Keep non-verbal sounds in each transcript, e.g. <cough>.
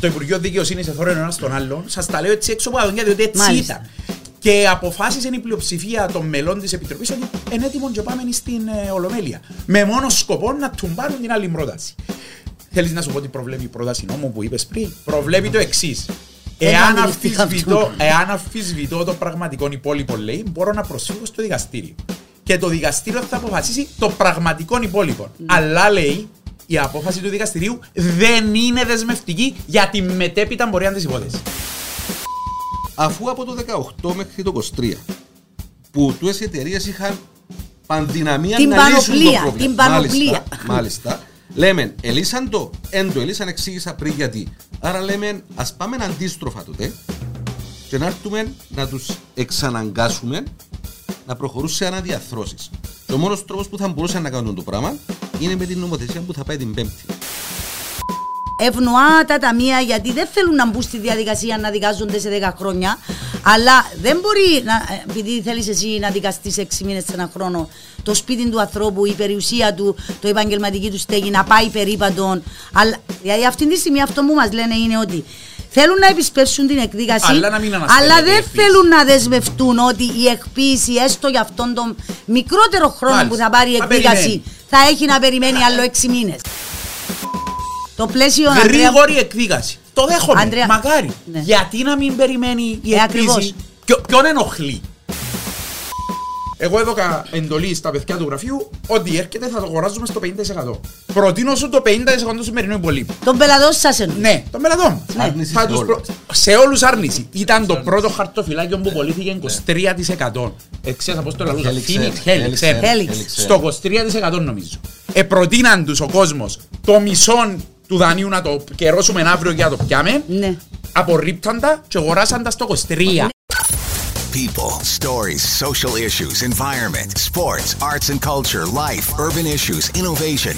το Υπουργείο Δικαιοσύνης εθώρε ένα τον άλλον. Σας τα λέω έτσι έξω από τα διότι έτσι Μάλιστα. ήταν. Και αποφάσισε η πλειοψηφία των μελών της Επιτροπής ότι είναι έτοιμο και πάμε στην ε, Ολομέλεια. Με μόνο σκοπό να τουμπάρουν την άλλη πρόταση. Θέλεις να σου πω τι προβλέπει η πρόταση νόμου που είπες πριν; Προβλέπει το εξής. Δεν Εάν αντιληφθήκα αμφισβητώ, αυτό. εάν αμφισβητώ το πραγματικό υπόλοιπο, λέει, μπορώ να προσφύγω στο δικαστήριο. Και το δικαστήριο θα αποφασίσει το πραγματικό υπόλοιπο. Ναι. Αλλά λέει, η απόφαση του δικαστηρίου δεν είναι δεσμευτική για τη μετέπειτα πορεία τη υπόθεση. Αφού από το 18 μέχρι το 23 που τούτες οι εταιρείες είχαν πανδυναμία Την να λύσουν το πανοπλία, πρόβλημα. την πανοπλία. Μάλιστα, μάλιστα. Λέμε, ελύσαν το, εν το ελύσαν, εξήγησα πριν γιατί. Άρα λέμε, ας πάμε αντίστροφα τότε και να έρθουμε να τους εξαναγκάσουμε να προχωρούν σε αναδιαθρώσεις. Και ο μόνος τρόπος που θα μπορούσαν να κάνουν το πράγμα είναι με την νομοθεσία που θα πάει την Πέμπτη. ευνοά τα ταμεία γιατί δεν θέλουν να μπουν στη διαδικασία να δικάζονται σε 10 χρόνια. Αλλά δεν μπορεί, να, ε, επειδή θέλεις εσύ να δικαστείς 6 μήνες σε ένα χρόνο, το σπίτι του ανθρώπου, η περιουσία του, το επαγγελματική του στέγη να πάει περίπατον. Αλλά, δηλαδή αυτή τη στιγμή αυτό που μας λένε είναι ότι θέλουν να επισπεύσουν την εκδίκαση, Αλλά να μην αναστέλλεται αλλά η δεν εκποίηση. θέλουν να δεσμευτούν ότι η εκποίηση, έστω για αυτόν τον μικρότερο χρόνο Μάλιστα. που θα πάρει η Θα εκδίκαση, περιμένει. θα έχει να περιμένει άλλο 6 μήνες. Το πλαίσιο, Ανδρέα, Γρήγορη εκδίκαση. Το δέχομαι. Αντρέα, Μακάρι. ναι. Γιατί να μην περιμένει η Ε, εκποίηση. ακριβώς. Ποιο- Ποιον ενοχλεί; Εγώ έδωκα εντολή στα παιδιά του γραφείου ότι έρχεται θα το αγοράζουμε στο 50%. Προτείνω σου το 50% του σημερινού υπολείπου. Τον πελατό σας εννοείς. Ναι, το μελατό μας. Άρνηση Θα σε τους όλους. Σε όλους άρνηση. Ήταν το πρώτο χαρτοφυλάκιο που πωλήθηκε 23%. Εξίας πώς το λαλούσα. Helix Phoenix, Air, Helix Helix Air. Air, Helix. Helix Air. Στο 23% νομίζω. Επροτείναν τους ο κόσμος το μισό του δανείου να το καιρώσουμε αύριο και να το πιάμε. Ναι. Απορρίπταν τα και αγοράσαν τα στο 23. People, stories, social issues, environment, sports, arts and culture, life, urban issues, innovation.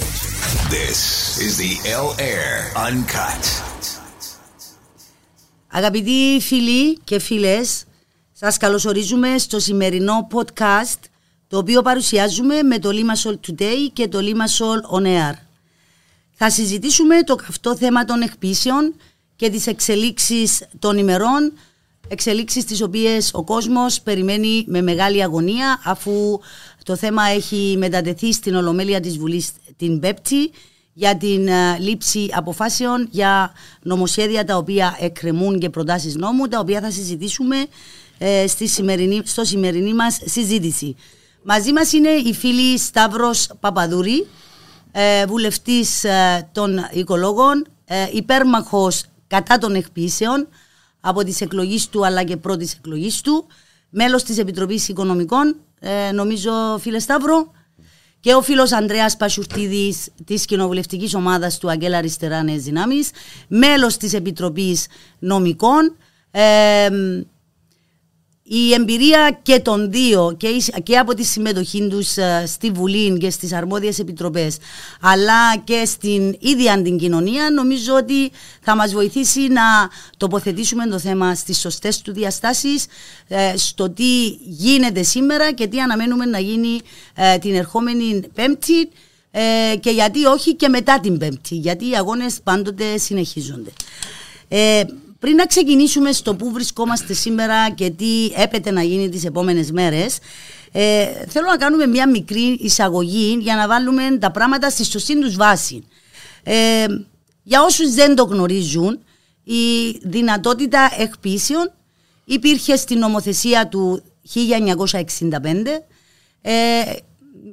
This is the L Air Uncut. Αγαπητοί φίλοι και φίλες, σας καλωσορίζουμε στο σημερινό podcast το οποίο παρουσιάζουμε με το Limassol Today και το Limassol On Air. Θα συζητήσουμε το καυτό θέμα των εκπίσεων και τις εξελίξεις των ημερών, εξελίξεις τις οποίες ο κόσμος περιμένει με μεγάλη αγωνία αφού το θέμα έχει μετατεθεί στην Ολομέλεια της Βουλής την Πέπτη για την ε, λήψη αποφάσεων για νομοσχέδια τα οποία εκκρεμούν και προτάσεις νόμου τα οποία θα συζητήσουμε ε, στη σημερινή, στο σημερινή μας συζήτηση. Μαζί μας είναι η φίλη Σταύρος Παπαδούρη, ε, βουλευτής ε, των οικολόγων, ε, υπέρμαχος κατά των εκποιήσεων από τις εκλογές του αλλά και πρώτης εκλογής του, μέλος της Επιτροπής Οικονομικών, ε, νομίζω φίλε Σταύρο, και ο φίλος Ανδρέας Πασουρτίδης της κοινοβουλευτικής ομάδας του Αγγέλα Αριστερά Νέες Δυνάμεις, μέλος της Επιτροπής Νομικών, ε, η εμπειρία και των δύο και, η- και από τη συμμετοχή τους ε, στη Βουλή και στις αρμόδιες επιτροπές αλλά και στην ίδια την κοινωνία νομίζω ότι θα μας βοηθήσει να τοποθετήσουμε το θέμα στις σωστές του διαστάσεις ε, στο τι γίνεται σήμερα και τι αναμένουμε να γίνει ε, την ερχόμενη Πέμπτη ε, και γιατί όχι και μετά την Πέμπτη γιατί οι αγώνες πάντοτε συνεχίζονται. Ε, πριν να ξεκινήσουμε στο που βρισκόμαστε σήμερα και τι έπεται να γίνει τις επόμενες μέρες, ε, θέλω να κάνουμε μια μικρή εισαγωγή για να βάλουμε τα πράγματα στη σωστή τους βάση. Ε, για όσους δεν το γνωρίζουν, η δυνατότητα εκπίσεων υπήρχε στην νομοθεσία του 1965 ε,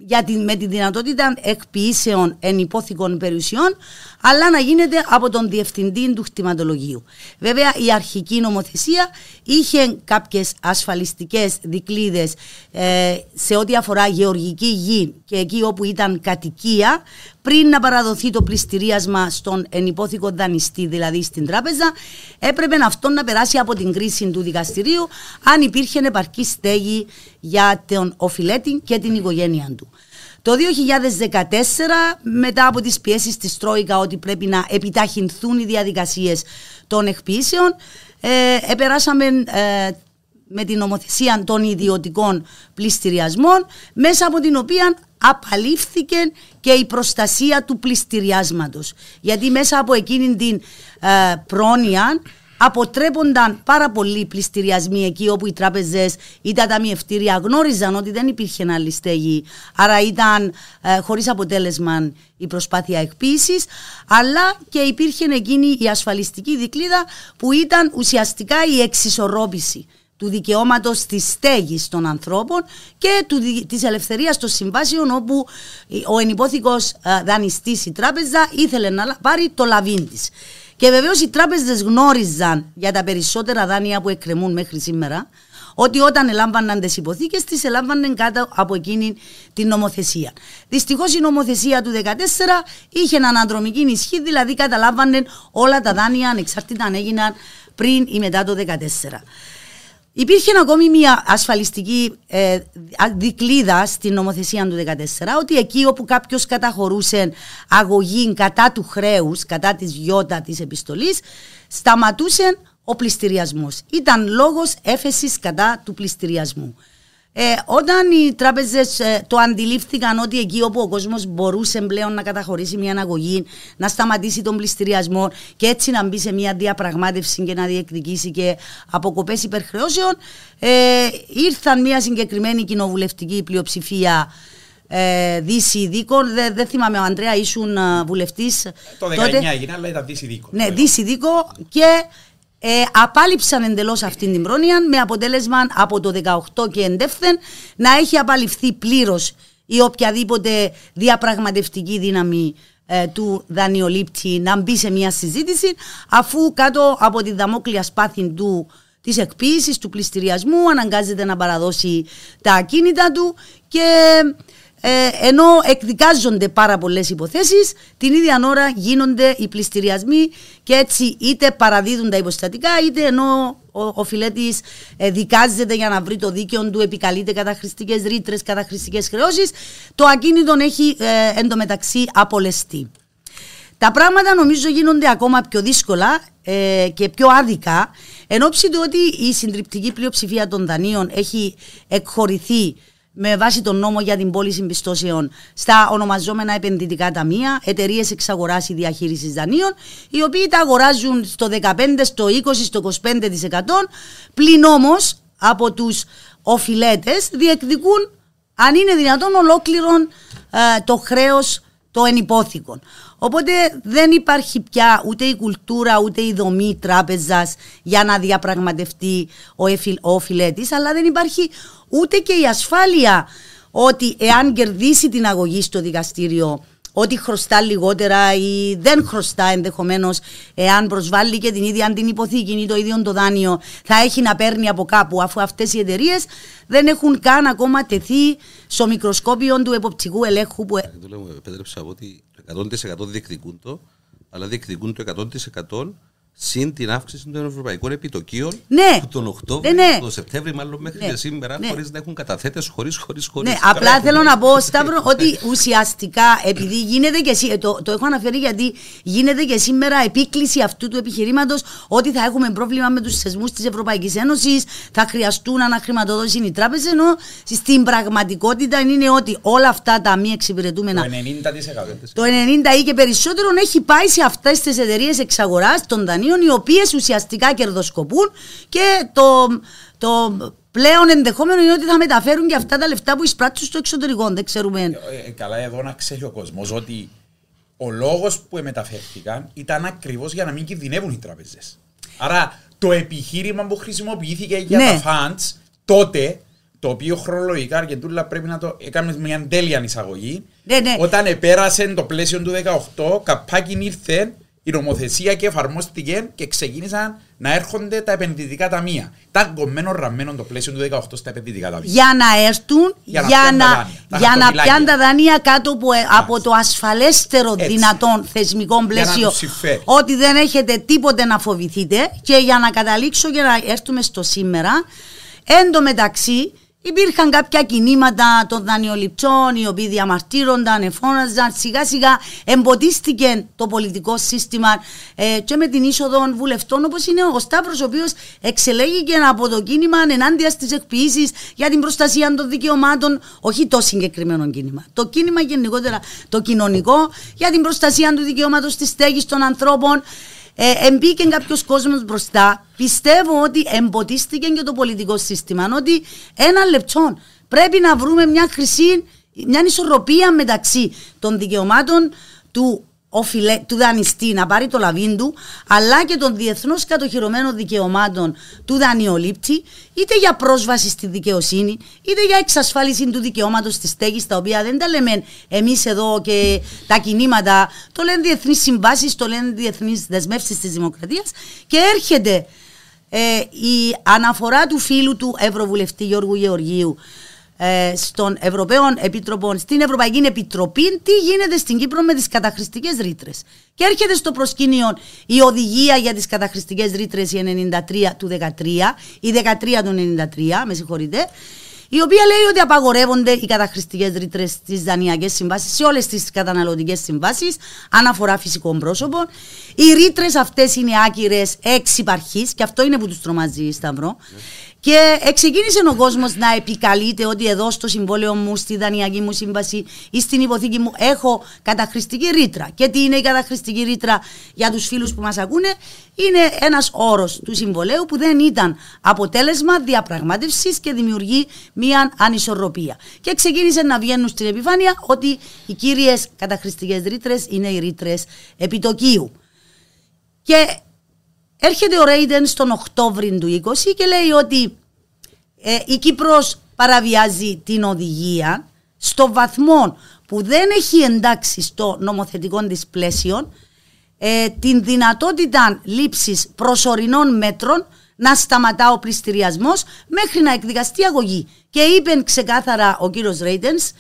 για την, με τη δυνατότητα εκποιήσεων ενυπόθηκων περιουσιών, αλλά να γίνεται από τον διευθυντή του χτιματολογίου. Βέβαια, η αρχική νομοθεσία είχε κάποιες ασφαλιστικές δικλείδες ε, σε ό,τι αφορά γεωργική γη και εκεί όπου ήταν κατοικία, πριν να παραδοθεί το πληστηρίασμα στον ενυπόθηκο δανειστή, δηλαδή στην τράπεζα, έπρεπε αυτό να περάσει από την κρίση του δικαστηρίου αν υπήρχε επαρκή στέγη για τον οφειλέτη και την οικογένεια του. Το 2014, μετά από τις πιέσεις της Τρόικα ότι πρέπει να επιταχυνθούν οι διαδικασίες των εκποιήσεων, ε, επεράσαμε ε, με την νομοθεσία των ιδιωτικών πληστηριασμών μέσα από την οποία απαλήφθηκε και η προστασία του πληστηριάσματος. Γιατί μέσα από εκείνη την ε, πρόνοια αποτρέπονταν πάρα πολλοί πληστηριασμοί εκεί όπου οι τράπεζες ή τα ταμιευτήρια γνώριζαν ότι δεν υπήρχε άλλη στέγη. Άρα ήταν ε, χωρίς αποτέλεσμα η προσπάθεια εκποίησης, αλλά και υπήρχε εκείνη η ασφαλιστική δικλίδα που ήταν ουσιαστικά η εξισορρόπηση του δικαιώματος της στέγης των ανθρώπων και του, της ελευθερίας των συμβάσεων όπου ο ενυπόθηκος ε, δανειστής η τράπεζα ήθελε να πάρει το λαβήν της. Και βεβαίως οι τράπεζες γνώριζαν για τα περισσότερα δάνεια που εκκρεμούν μέχρι σήμερα ότι όταν ελάμβαναν τις υποθήκες, τις ελάμβαναν κάτω από εκείνη την νομοθεσία. Δυστυχώς η νομοθεσία του 2014 είχε αναδρομική ισχύ, δηλαδή καταλάβανε όλα τα δάνεια ανεξάρτητα αν έγιναν πριν ή μετά το 2014. Υπήρχε ακόμη μια ασφαλιστική ε, δικλίδα στην νομοθεσία του 2014 ότι εκεί όπου κάποιος καταχωρούσε αγωγή κατά του χρέους, κατά της γιώτα της επιστολής, σταματούσε ο πληστηριασμός. Ήταν λόγος έφεσης κατά του πληστηριασμού. Ε, όταν οι τράπεζες ε, το αντιλήφθηκαν ότι εκεί όπου ο κόσμος μπορούσε πλέον να καταχωρήσει μια αναγωγή, να σταματήσει τον πληστηριασμό και έτσι να μπει σε μια διαπραγμάτευση και να διεκδικήσει και αποκοπές υπερχρεώσεων, ε, ήρθαν μια συγκεκριμένη κοινοβουλευτική πλειοψηφία ε, Δύση Δίκο. Δεν δε θυμάμαι, ο Αντρέα ήσουν ε, βουλευτής. Το 19 έγινε, αλλά ήταν Δύση Δίκο. Ναι, Δύση Δίκο και ε, απάλληψαν εντελώς αυτή την πρόνοια με αποτέλεσμα από το 18 και εντεύθεν να έχει απαλληφθεί πλήρως η οποιαδήποτε διαπραγματευτική δύναμη ε, του δανειολήπτη να μπει σε μια συζήτηση αφού κάτω από τη δαμόκλεια σπάθη του της εκποίησης, του πληστηριασμού αναγκάζεται να παραδώσει τα ακίνητα του και ε, ενώ εκδικάζονται πάρα πολλές υποθέσεις, την ίδια ώρα γίνονται οι πληστηριασμοί και έτσι είτε παραδίδουν τα υποστατικά, είτε ενώ ο, ο φιλέτης ε, δικάζεται για να βρει το δίκαιο του, επικαλείται καταχρηστικές ρήτρες, καταχρηστικές χρεώσεις, το ακίνητο έχει ε, εντωμεταξύ απολεστεί. Τα πράγματα νομίζω γίνονται ακόμα πιο δύσκολα ε, και πιο άδικα εν ώψη του ότι η συντριπτική πλειοψηφία των δανείων έχει εκχωρηθεί με βάση τον νόμο για την πώληση πιστώσεων στα ονομαζόμενα επενδυτικά ταμεία, εταιρείες εξαγοράς ή διαχείρισης δανείων, οι οποίοι τα αγοράζουν στο 15, στο 20, στο 25%, πλην όμως από τους οφειλέτες διεκδικούν, αν είναι δυνατόν, ολόκληρον ε, το χρέος το ενυπόθηκων. Οπότε δεν υπάρχει πια ούτε η κουλτούρα ούτε η δομή τράπεζας για να διαπραγματευτεί ο, ο οφειλέτης, αλλά δεν υπάρχει ούτε και η ασφάλεια ότι εάν κερδίσει την αγωγή στο δικαστήριο ότι χρωστά λιγότερα ή δεν χρωστά ενδεχομένως, εάν προσβάλλει και την ίδια την υποθήκη ή το ίδιο το δάνειο, θα έχει να παίρνει από κάπου, αφού αυτές οι εταιρείες δεν έχουν καν ακόμα τεθεί στο μικροσκόπιο του εποπτικού ελέγχου. Που... Ε, το λέμε, επέτρεψα ότι 100% διεκδικούν το, αλλά διεκδικούν το 100% συν την αύξηση των ευρωπαϊκών επιτοκίων ναι. που τον Οκτώβριο, ναι, ναι. τον Σεπτέμβριο, μάλλον μέχρι ναι. και σήμερα, ναι. χωρίς να έχουν καταθέτες, χωρίς, χωρίς, χωρίς. Ναι, απλά θέλω να πω, Σταύρο, ότι ουσιαστικά επειδή γίνεται και εσύ, το, το έχω αναφέρει γιατί γίνεται και σήμερα επίκληση αυτού του επιχειρήματος ότι θα έχουμε πρόβλημα με τους θεσμούς της Ευρωπαϊκής Ένωσης, θα χρειαστούν αναχρηματοδότηση οι τράπεζες, ενώ στην πραγματικότητα είναι ότι όλα αυτά τα μη εξυπηρετούμενα. Το 90%. Το 90% ή και περισσότερο έχει πάει σε αυτές τις εταιρείες εξαγοράς των δανείων οι οποίες ουσιαστικά κερδοσκοπούν και το, το πλέον ενδεχόμενο είναι ότι θα μεταφέρουν και αυτά τα λεφτά που εισπράττουν στο εξωτερικό. Δεν ξέρουμε. Ε, ε, καλά, εδώ να ξέρει ο κόσμος ότι ο λόγος που μεταφέρθηκαν ήταν ακριβώς για να μην κινδυνεύουν οι τράπεζε. Άρα το επιχείρημα που χρησιμοποιήθηκε για Ναι. τα funds τότε, το οποίο χρονολογικά αρκετούλα πρέπει να το έκανες μια τέλεια εισαγωγή, Ναι, ναι. όταν επέρασε το πλαίσιο του 18, καπάκι ήρθε η νομοθεσία και εφαρμόστηκε και ξεκίνησαν να έρχονται τα επενδυτικά ταμεία. Ήταν κομμένο ραμμένο το πλαίσιο του 18 στα επενδυτικά ταμεία. για να έρθουν, Για για να να, πιάνουν τα δάνεια, τα για να χαρτοφυλάκια. πιάνουν τα δάνεια κάτω από, από το ασφαλέστερο Έτσι. δυνατόν θεσμικό πλαίσιο τους συμφέρει. ότι δεν έχετε τίποτε να φοβηθείτε και για να καταλήξω και να έρθουμε στο σήμερα εν τω μεταξύ Υπήρχαν κάποια κινήματα των δανειοληπτών οι οποίοι διαμαρτύρονταν, εφώναζαν. Σιγά σιγά εμποτίστηκε το πολιτικό σύστημα ε, και με την είσοδο βουλευτών όπως είναι ο Σταύρος, ο οποίος εξελέγηκε από το κίνημα ενάντια στις εκποιήσεις για την προστασία των δικαιωμάτων, όχι το συγκεκριμένο κίνημα. Το κίνημα γενικότερα το κοινωνικό για την προστασία του δικαιώματος της στέγης των ανθρώπων ε, εμπήκε κάποιος κόσμος μπροστά. Πιστεύω ότι εμποτίστηκε και το πολιτικό σύστημα. Ότι ένα λεπτό πρέπει να βρούμε μια χρυσή, μια ισορροπία μεταξύ των δικαιωμάτων του οφειλέ, του δανειστή να πάρει το λαβίν του, αλλά και των διεθνώς κατοχυρωμένων δικαιωμάτων του δανειολήπτη, είτε για πρόσβαση στη δικαιοσύνη, είτε για εξασφάλιση του δικαιώματος της στέγης, τα οποία δεν τα λέμε εμείς εδώ και τα κινήματα, το λένε διεθνείς συμβάσεις, το λένε διεθνείς δεσμεύσεις της δημοκρατίας, και έρχεται ε, η αναφορά του φίλου του Ευρωβουλευτή Γιώργου Γεωργίου. ε, στον Ευρωπαίο Επιτροπών, στην Ευρωπαϊκή Επιτροπή, τι γίνεται στην Κύπρο με τις καταχρηστικές ρήτρες. Και έρχεται στο προσκήνιο η οδηγία για τις καταχρηστικές ρήτρες, η 93 του 13, η 13 του 93, με συγχωρείτε, η οποία λέει ότι απαγορεύονται οι καταχρηστικές ρήτρες στις δανειακές συμβάσεις, σε όλες τις καταναλωτικές συμβάσεις, αναφορά φυσικών πρόσωπων. Οι ρήτρες αυτές είναι άκυρες εξ υπαρχή, και αυτό είναι που τους τρομάζει, Σταυρό. Και ξεκίνησε ο κόσμος να επικαλείται ότι εδώ στο συμβόλαιο μου, στη δανειακή μου σύμβαση ή στην υποθήκη μου έχω καταχρηστική ρήτρα. Και τι είναι η καταχρηστική ρήτρα για τους φίλους που μας ακούνε, είναι ένας όρος του συμβολέου που δεν ήταν αποτέλεσμα διαπραγμάτευσης και δημιουργεί μια ανισορροπία. Και ξεκίνησε να βγαίνουν στην επιφάνεια ότι οι κύριες καταχρηστικές ρήτρες είναι οι ρήτρες επιτοκίου. Και Έρχεται ο Ρέιντεν στον Οκτώβριο του 20 και λέει ότι ε, η Κύπρος παραβιάζει την οδηγία στο βαθμό που δεν έχει εντάξει στο νομοθετικό της πλαίσιο ε, την δυνατότητα λήψης προσωρινών μέτρων να σταματά ο πληστηριασμός μέχρι να εκδικαστεί αγωγή. Και είπε ξεκάθαρα ο κύριος Ρέιντενς,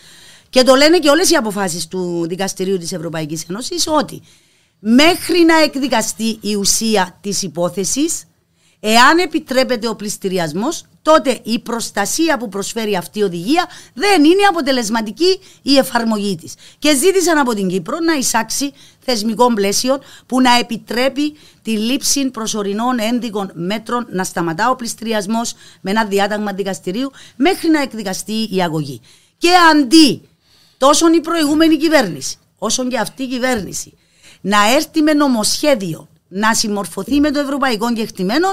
και το λένε και όλες οι αποφάσεις του Δικαστηρίου της Ευρωπαϊκής Ένωσης, ότι μέχρι να εκδικαστεί η ουσία της υπόθεσης, εάν επιτρέπεται ο πληστηριασμός, τότε η προστασία που προσφέρει αυτή η οδηγία δεν είναι αποτελεσματική η εφαρμογή της. Και ζήτησαν από την Κύπρο να εισάξει θεσμικών πλαίσιο που να επιτρέπει τη λήψη προσωρινών ένδικων μέτρων να σταματά ο πληστηριασμός με ένα διάταγμα δικαστηρίου μέχρι να εκδικαστεί η αγωγή. Και αντί τόσο η προηγούμενη κυβέρνηση όσο και αυτή η κυβέρνηση να έρθει με νομοσχέδιο να συμμορφωθεί με το ευρωπαϊκό κεκτημένο.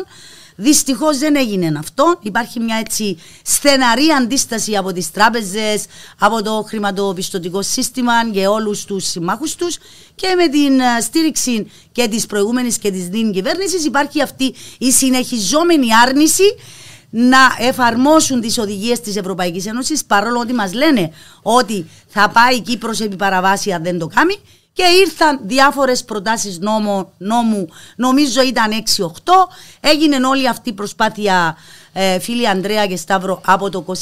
Δυστυχώς δεν έγινε αυτό. Υπάρχει μια έτσι στεναρή αντίσταση από τις τράπεζες, από το χρηματοπιστωτικό σύστημα και όλους τους συμμάχους τους. Και με την ε, στήριξη και της προηγούμενης και της νυν κυβέρνησης υπάρχει αυτή η συνεχιζόμενη άρνηση να εφαρμόσουν τις οδηγίες της Ευρωπαϊκής Ένωσης παρόλο ότι μας λένε ότι θα πάει η Κύπρος επί παραβάση αν δεν το κάνει και ήρθαν διάφορες προτάσεις νόμου, νόμου. Νομίζω ήταν 6-8 έγινε όλη αυτή η προσπάθεια ε, φίλοι Ανδρέα και Σταύρο από το 21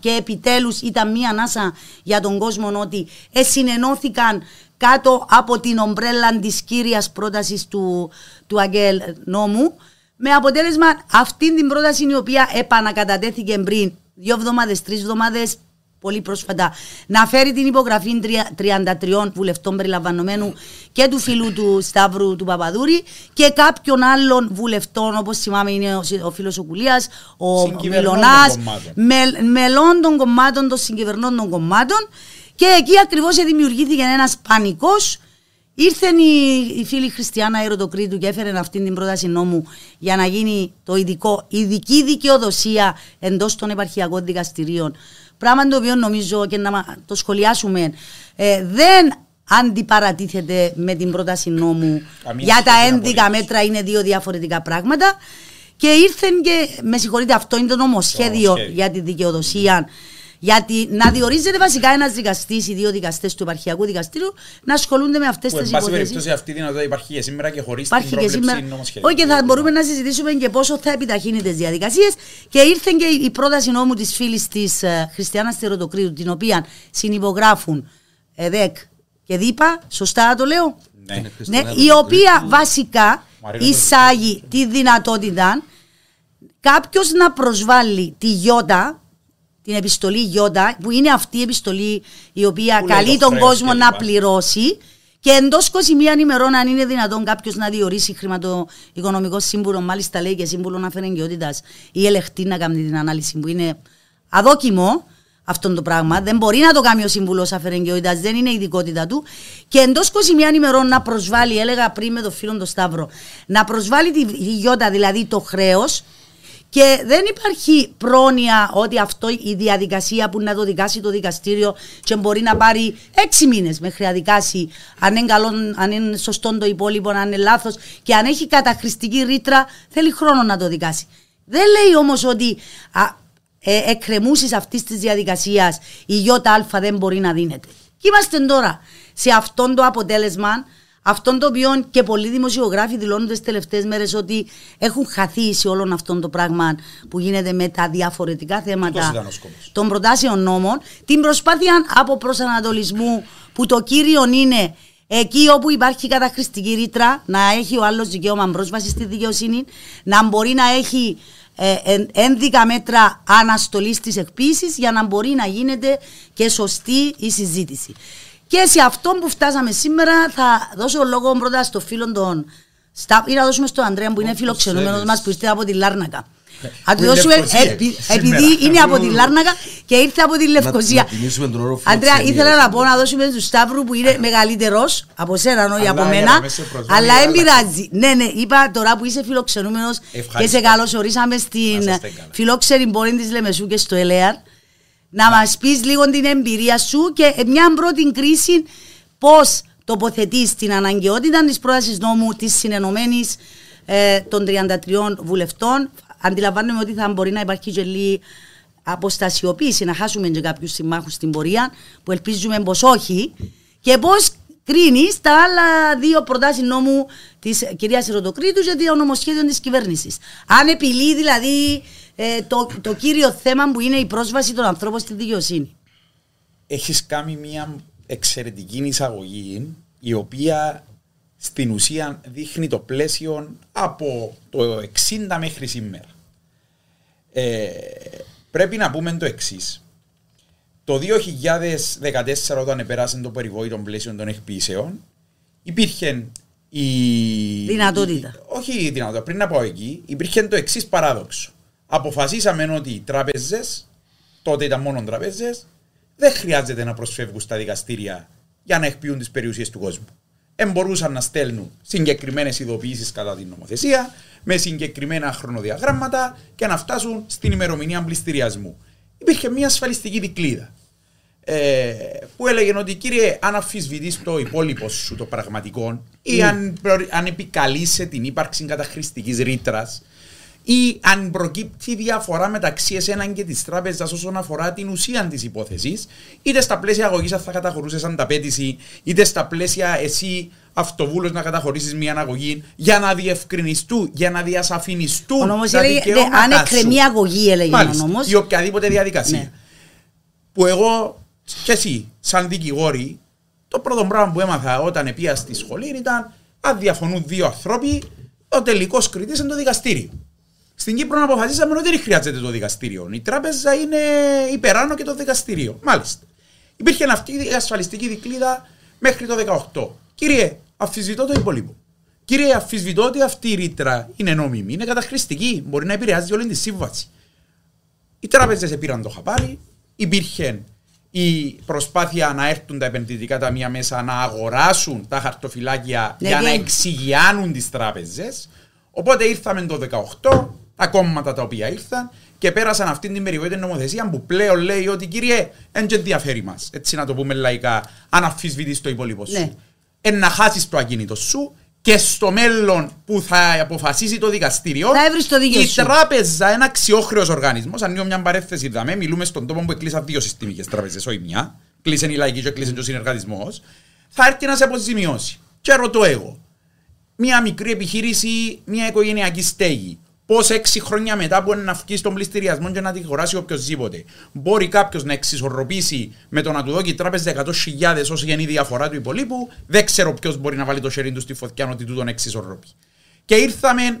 και επιτέλους ήταν μία ανάσα για τον κόσμο ότι εσυνενώθηκαν κάτω από την ομπρέλα της κύριας πρότασης του, του Αγγέλ νόμου. Με αποτέλεσμα αυτή την πρόταση η οποία επανακατατέθηκε πριν δύο εβδομάδες, τρεις εβδομάδες πολύ πρόσφατα να φέρει την υπογραφή 33 βουλευτών περιλαμβανομένου και του φίλου του Σταύρου του Παπαδούρη και κάποιων άλλων βουλευτών όπως θυμάμαι είναι ο φίλος ο Κουλίας, ο Μιλωνάς, με, μελών των κομμάτων, των συγκυβερνών των κομμάτων και εκεί ακριβώς δημιουργήθηκε ένας πανικός. Ήρθε η, η φίλη Χριστιανά Αεροτοκρίτου και έφερε αυτή την πρόταση νόμου για να γίνει το ειδικό, ειδική δικαιοδοσία εντός των επαρχιακών δικαστηρίων Πράγμα το οποίο νομίζω και να το σχολιάσουμε ε, δεν αντιπαρατίθεται με την πρόταση νόμου για τα ένδικα μέτρα είναι δύο διαφορετικά πράγματα. Και ήρθεν και με συγχωρείτε αυτό είναι το νομοσχέδιο. για τη δικαιοδοσία γιατί να διορίζεται βασικά ένας δικαστής ή δύο δικαστές του επαρχιακού δικαστήριου να ασχολούνται με αυτές τις υποθέσει. Εν πάση περιπτώσει, αυτή η δυνατότητα υπάρχει και σήμερα και χωρίς την πρόβλεψη νομοσχέδιο. Όχι, και θα μπορούμε να συζητήσουμε και πόσο θα επιταχύνει τις διαδικασίες. Και ήρθε και η πρόταση νόμου της φίλης της ε, Χριστιανάς Τεροτοκρίου, την οποία συνυπογράφουν ΕΔΕΚ και ΔΥΠΑ. Σωστά το λέω; Ναι, ναι η οποία βασικά εισάγει τη δυνατότητα κάποιος να προσβάλλει τη γιώτα την επιστολή Γιώτα, που είναι αυτή η επιστολή η οποία Που λέει καλεί το τον χρέος κόσμο και να λοιπά. πληρώσει και εντός 21 ημερών, αν είναι δυνατόν κάποιος να διορίσει χρηματοοικονομικό σύμβουλο, μάλιστα λέει και σύμβουλο αφαιρεγγιότητα ή ελεχτή να κάνει την ανάλυση που είναι αδόκιμο αυτό το πράγμα. Δεν μπορεί να το κάνει ο σύμβουλος αφαιρεγγιότητα, δεν είναι η ειδικότητα του. Και εντός 21 ημερών να προσβάλλει, έλεγα πριν με τον φίλο τον Σταύρο, να προσβάλλει τη γιώτα, δηλαδή το χρέος, και δεν υπάρχει πρόνοια ότι αυτό η διαδικασία που να το δικάσει το δικαστήριο και μπορεί να πάρει έξι μήνες μέχρι να δικάσει αν είναι, καλό, αν είναι σωστό το υπόλοιπο, αν είναι λάθος και αν έχει καταχρηστική ρήτρα θέλει χρόνο να το δικάσει. Δεν λέει όμως ότι α, ε, εκκρεμούσεις αυτής της διαδικασίας η ΙΑ δεν μπορεί να δίνεται. Και είμαστε τώρα σε αυτόν το αποτέλεσμα αυτόν το οποίο και πολλοί δημοσιογράφοι δηλώνουν τις τελευταίες μέρες ότι έχουν χαθεί σε όλο αυτό το πράγμα που γίνεται με τα διαφορετικά Αυτός θέματα ήταν ο σκοπός. των προτάσεων νόμων. Την προσπάθεια από προσανατολισμού που το κύριο είναι εκεί όπου υπάρχει καταχρηστική ρήτρα να έχει ο άλλος δικαίωμα πρόσβασης στη δικαιοσύνη, να μπορεί να έχει ε, εν- ένδικα μέτρα αναστολής της εκποίησης για να μπορεί να γίνεται και σωστή η συζήτηση. Και σε αυτό που φτάσαμε σήμερα θα δώσω λόγο πρώτα στο φίλο τον Στα, ή να δώσουμε στον Ανδρέα που είναι φιλοξενούμενος θέλεις. μας που ήρθε από τη Λάρνακα. Να του Που είναι δώσουμε, Λευκοσία, επει- σήμερα. επειδή είναι από τη Λάρνακα και ήρθε από τη Λευκοσία. να τιμήσουμε τον όρο Αντρέα, φιλοξενία. ήθελα να πω να δώσουμε του Σταύρου που είναι μεγαλύτερος από σένα, όχι Αλλά από για μένα. να με σε προσβάλλει, Αλλά δεν αλλά- πειράζει. Ναι, ναι, είπα τώρα που είσαι φιλοξενούμενος και Ευχαριστώ. σε καλωσορίσαμε Να στην είστε καλά. φιλόξενη πόλη της Λεμεσού και στο ΕΛΕΑΡ. Να μας πεις λίγο την εμπειρία σου και μια πρώτη κρίση πώς τοποθετείς την αναγκαιότητα της πρότασης νόμου της συνενωμένης ε, των 33 βουλευτών. Αντιλαμβάνομαι ότι θα μπορεί να υπάρχει και λίγη αποστασιοποίηση, να χάσουμε και κάποιους συμμάχους στην πορεία, που ελπίζουμε πως όχι. Και πώς κρίνεις τα άλλα δύο προτάσεις νόμου της κυρίας Ρωτοκρίτου για το νομοσχέδιο της κυβέρνησης. Αν επιλύει δηλαδή ε, το, το κύριο θέμα που είναι η πρόσβαση των ανθρώπων στη δικαιοσύνη. έχεις κάνει μια εξαιρετική εισαγωγή η οποία στην ουσία δείχνει το πλαίσιο από το 60 μέχρι σήμερα. Ε, πρέπει να πούμε το εξής. Το 2014 όταν επέρασε το περιβόητο πλαίσιο των εκποιήσεων υπήρχε η... Δυνατότητα. η- όχι η δυνατότητα, πριν να πάω εκεί, υπήρχε το εξής παράδοξο. Αποφασίσαμε ότι οι τράπεζες, τότε ήταν μόνο τράπεζες, δεν χρειάζεται να προσφεύγουν στα δικαστήρια για να εκποιούν τις περιουσίες του κόσμου. Εμπορούσαν να στέλνουν συγκεκριμένες ειδοποιήσεις κατά την νομοθεσία, με συγκεκριμένα χρονοδιαγράμματα και να φτάσουν στην ημερομηνία πληστηριασμού. Υπήρχε μια ασφαλιστική δικλίδα. Ε, που έλεγε ότι κύριε, αν αμφισβητείς το υπόλοιπο σου το πραγματικό ή αν, προ- αν επικαλείσαι την ύπαρξη καταχρηστικής ρήτρας ή αν προκύπτει διαφορά μεταξύ εσένα και της τράπεζας όσον αφορά την ουσία της υπόθεσης, είτε στα πλαίσια αγωγής θα καταχωρούσες ανταπέτηση, είτε στα πλαίσια εσύ αυτοβούλος να καταχωρήσει μια αγωγή για να διευκρινιστούν, για να διασαφινιστούν. Ο νόμος τα έλεγε, δικαιώματα αν εκκρεμεί σου. αγωγή, έλεγε Μάλιστα, ο νόμος. Ή οποιαδήποτε διαδικασία. Ναι. Που εγώ και εσύ, σαν δικηγόροι, το πρώτο πράγμα που έμαθα όταν πήγα στη σχολή ήταν αν διαφωνούν δύο άνθρωποι, ο τελικός κριτής είναι το δικαστήριο. Στην Κύπρο αποφασίσαμε ότι δεν χρειάζεται το δικαστήριο. Η τράπεζα είναι υπεράνω και το δικαστήριο. Μάλιστα. Υπήρχε αυτή η ασφαλιστική δικλίδα μέχρι το 18. Κύριε, αμφισβητώ το υπόλοιπο. Κύριε, αμφισβητώ ότι αυτή η ρήτρα είναι νόμιμη, είναι καταχρηστική, μπορεί να επηρεάζει όλη τη σύμβαση. Οι τράπεζες πήραν το χαπάρι, υπήρχε η προσπάθεια να έρθουν τα επενδυτικά ταμεία μέσα να αγοράσουν τα χαρτοφυλάκια Ναι, για και- να εξηγιάνουν τις τράπεζες. Οπότε ήρθαμε το 18, τα κόμματα τα οποία ήρθαν και πέρασαν αυτή την περιβόητη νομοθεσία που πλέον λέει ότι κύριε, δεν και ενδιαφέρει μας. Έτσι να το πούμε λαϊκά, αν αμφισβητείς το υπόλοιπο σου. Ναι. Εν να χάσεις το ακίνητο σου και στο μέλλον που θα αποφασίσει το δικαστήριο, Θα έβρεις το δίκαιο η σου. τράπεζα, ένα αξιόχρεος οργανισμός, ανοίγω μια παρέθεση, είδαμε, μιλούμε στον τόπο που εκλείσαν δύο συστημικές τράπεζες, όχι μια. Κλείσαν η λαϊκή και κλείσαν και ο συνεργατισμός. Θα έρθει να σε αποζημιώσει. Και ρωτώ εγώ, μια μικρή επιχείρηση, μια οικογενειακή στέγη. Πώς έξι χρόνια μετά που είναι να βγει στον πληστηριασμό και να τη χωράσει οποιοδήποτε, μπορεί κάποιος να εξισορροπήσει με το να του δώσει η τράπεζα 100.000 όσο γεννή διαφορά του υπολείπου. Δεν ξέρω ποιος μπορεί να βάλει το χέρι του στη φωτιά ότι τούτον εξισορροπεί. Και ήρθαμε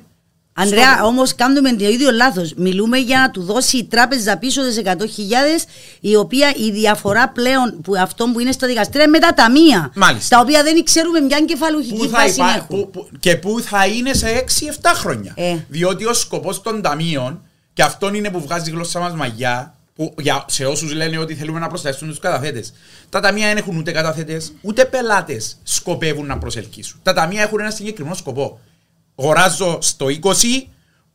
Ανδρέα, όμως κάνουμε το ίδιο λάθος. Μιλούμε για να του δώσει η τράπεζα πίσω τι 100.000, η οποία η διαφορά πλέον που αυτό που είναι στο δικαστήριο είναι με τα ταμεία. Μάλιστα. Τα οποία δεν ξέρουμε μια κεφαλουχική Πού θα βάση υπά- έχουν. που- που- και πού θα είναι σε 6-7 χρόνια. Ε. Διότι ο σκοπός των ταμείων, και αυτό είναι που βγάζει η γλώσσα μας μαγιά, που για, σε όσους λένε ότι θέλουμε να προστατεύσουν τους καταθέτες. Τα ταμεία δεν έχουν ούτε καταθέτες, ούτε πελάτες σκοπεύουν να προσελκύσουν. Τα ταμεία έχουν ένα συγκεκριμένο σκοπό. Αγοράζω στο 20,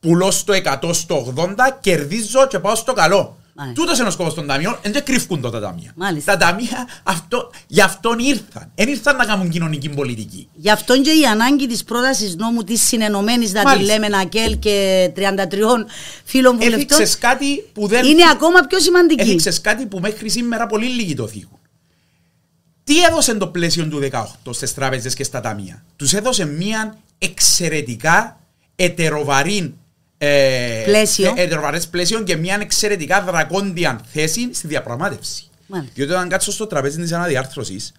πουλώ στο 100, στο 80, κερδίζω και πάω στο καλό. Μάλιστα. Τούτος είναι ο σκοπός των ταμείων, δεν κρυφκούν το τα ταμεία. Μάλιστα. Τα ταμεία αυτό, γι' αυτόν ήρθαν. Δεν ήρθαν να κάνουν κοινωνική πολιτική. Γι' αυτό και η ανάγκη της πρότασης νόμου της συνενωμένης, να τη Μάλιστα. λέμε ΑΚΕΛ και 33 φίλων βουλευτών, Έδειξε κάτι που δεν. είναι ακόμα πιο σημαντική. Έδειξε κάτι που μέχρι σήμερα πολύ λίγοι το θίγουν. Τι έδωσε το πλαίσιο του 18 στις τράπεζες και στα ταμεία; Τους έδωσε μια εξαιρετικά ετεροβαρή. Ε, Πλαίσιο. ε, ετεροβαρές πλαίσιο και μια εξαιρετικά δρακόντια θέση στη διαπραγμάτευση. Μάλιστα. Διότι όταν κάτσω στο τραπέζι της αναδιάρθρωσης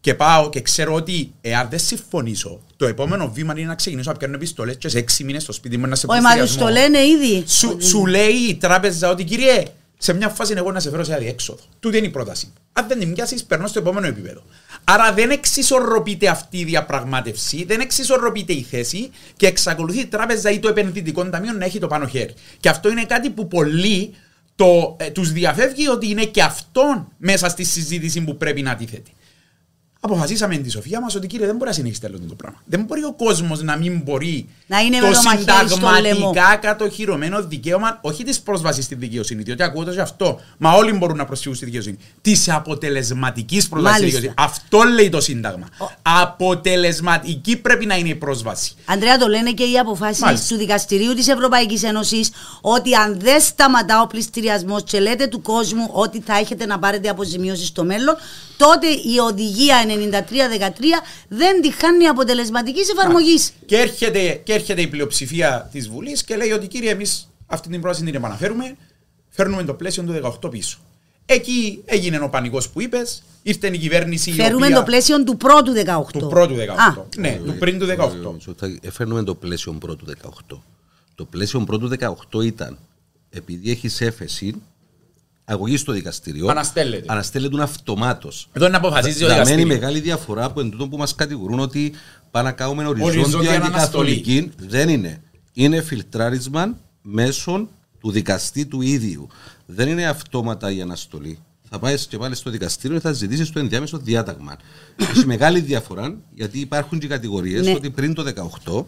και πάω και ξέρω ότι εάν δεν συμφωνήσω, το επόμενο βήμα είναι να ξεκινήσω να πιάνω επιστολές και σε έξι μήνες στο σπίτι μου να σε Όχι, μα τους πληστηριασμό. το λένε ήδη. Σου, σου λέει η τράπεζα ότι κύριε, σε μια φάση εγώ να σε φέρω σε αδιέξοδο. Τούτη είναι η πρόταση. Αν δεν την μοιάσει, περνώ στο επόμενο επίπεδο. Άρα δεν εξισορροπείται αυτή η διαπραγμάτευση, δεν εξισορροπείται η θέση και εξακολουθεί η τράπεζα ή το επενδυτικό ταμείο να έχει το πάνω χέρι. Και αυτό είναι κάτι που πολλοί το, ε, τους διαφεύγει ότι είναι και αυτόν μέσα στη συζήτηση που πρέπει να τίθεται. Αποφασίσαμε τη Σοφία μας ότι κύριε δεν μπορεί να συνεχίσει τέλος το πράγμα. Δεν μπορεί ο κόσμος να μην μπορεί Να είναι το με το μαχαίρι στο λαιμό. συνταγματικά κατοχυρωμένο δικαίωμα, όχι της πρόσβασης στη δικαιοσύνη, διότι ακούω το σε αυτό. Μα όλοι μπορούν να προσφύγουν στη δικαιοσύνη. Της αποτελεσματικής πρόσβασης στη Μάλιστα. δικαιοσύνη. Αυτό λέει το Σύνταγμα. Ο- Αποτελεσματική πρέπει να είναι η πρόσβαση. Αντρέα, το λένε και οι αποφάσεις Μάλιστα. του Δικαστηρίου της Ευρωπαϊκής Ένωσης ότι αν δεν σταματά ο πληστηριασμός και λέτε του κόσμου ότι θα έχετε να πάρετε αποζημιώσει στο μέλλον, τότε η οδηγία 93-13 δεν τη χάνει αποτελεσματικής εφαρμογής. Και έρχεται, και έρχεται η πλειοψηφία της Βουλής και λέει ότι κύριε, εμείς αυτή την πρόταση την επαναφέρουμε, φέρνουμε το πλαίσιο του 18 πίσω. Εκεί έγινε ο πανικός που είπες, ήρθε η κυβέρνηση. η Φέρουμε οποία- το πλαίσιο του πρώτου 18. Του πρώτου 18. Α, ναι, του πριν του 18. Θα Έφερνουμε το πλαίσιο πρώτου 18. Το πλαίσιο πρώτου 18 ήταν επειδή έχεις έφεση αγωγή στο δικαστήριο. Αναστέλλεται. Αναστέλλεται αυτομάτως. Εδώ είναι να αποφασίζει ο Θα μένει δικαστήριο. μεγάλη διαφορά από εντούτο που μας κατηγορούν ότι πάνε να κάνουμε Οριζόντια οριζόντια και αναστολή. καθολική. Δεν είναι. Είναι φιλτράρισμα μέσω του δικαστή του ίδιου. Δεν είναι αυτόματα η αναστολή. Θα πάεις και πάλι στο δικαστήριο και θα ζητήσεις το ενδιάμεσο διάταγμα. Έχει μεγάλη διαφορά γιατί υπάρχουν και κατηγορίες Ναι. ότι πριν το 18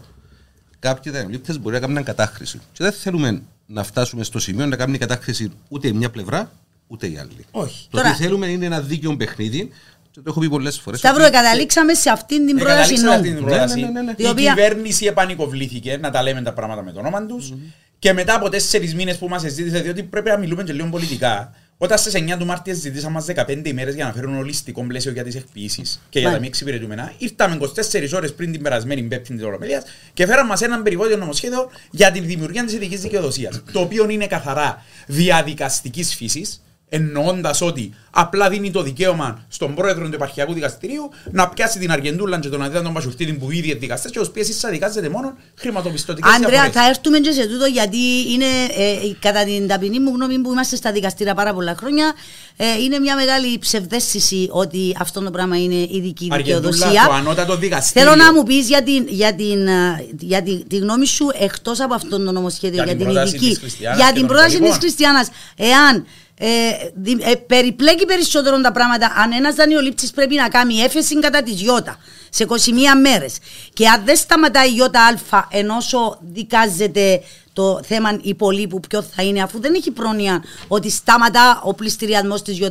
κάποιοι δανειολήπτε μπορεί να κάνουν κατάχρηση. Και δεν θέλουμε να φτάσουμε στο σημείο να κάνουν κατάχρηση ούτε η μια πλευρά ούτε η άλλη. Όχι. Το Τώρα- ότι θέλουμε είναι ένα δίκαιο παιχνίδι. Και το έχω πει πολλές φορές. Σταύρο, καταλήξαμε σε αυτήν την πρόταση Εγκαταλείξατε αυτή την νόμου. πρόταση. Ναι, ναι, ναι, ναι. Η Η οποία- κυβέρνηση επανικοβλήθηκε να τα λέμε τα πράγματα με το όνομα τους. Και μετά από τέσσερις μήνες που μας ζήτησε, διότι πρέπει να μιλούμε και λίγο πολιτικά, όταν στις 9 του Μάρτια ζητήσαμε μας 15 ημέρες για να φέρουν ολιστικό πλαίσιο για τις εκποιήσει και για τα Μάλιστα. μη εξυπηρετούμενα, ήρθαμε 24 ώρες πριν την περασμένη Πέμπτη της Ολομέλειας και φέραμε μας έναν περιβόητο νομοσχέδιο για τη δημιουργία της ειδικής δικαιοδοσίας. το οποίο είναι καθαρά διαδικαστικής φύσης, εννοώντας ότι απλά δίνει το δικαίωμα στον πρόεδρο του επαρχιακού δικαστηρίου να πιάσει την Αργεντούλα και τον αντίθετο τον Πασουρτίδη που ήδη είναι δικαστές και ως πίεση σας δικάζεται μόνο χρηματοπιστωτικές Άντρεα, θα έρθουμε και σε τούτο γιατί είναι ε, κατά την ταπεινή μου γνώμη που είμαστε στα δικαστήρια πάρα πολλά χρόνια. Ε, είναι μια μεγάλη ψευδέστηση ότι αυτό το πράγμα είναι ειδική Αργεντούλα, δικαιοδοσία. το ανώτατο δικαστήριο. Θέλω να μου πεις για, την, για, την, ε, για τη, τη γνώμη σου εκτός από αυτό το νομοσχέδιο, Για για, την την πρόταση ειδική. της Χριστιανάς Για και την των πρόταση της υπολείπων. Χριστιανάς. Εάν ε, δι- ε, περιπλέκει περισσότερο τα πράγματα, αν ένας δανειολήπτης πρέπει να κάνει έφεση κατά της Ιώτα σε 21 μέρες και αν δεν σταματάει η Ιώτα Α ενώ όσο δικάζεται το θέμα υπολείπου ποιο θα είναι, αφού δεν έχει πρόνοια ότι σταματά ο πληστηριασμός της ΙΑ,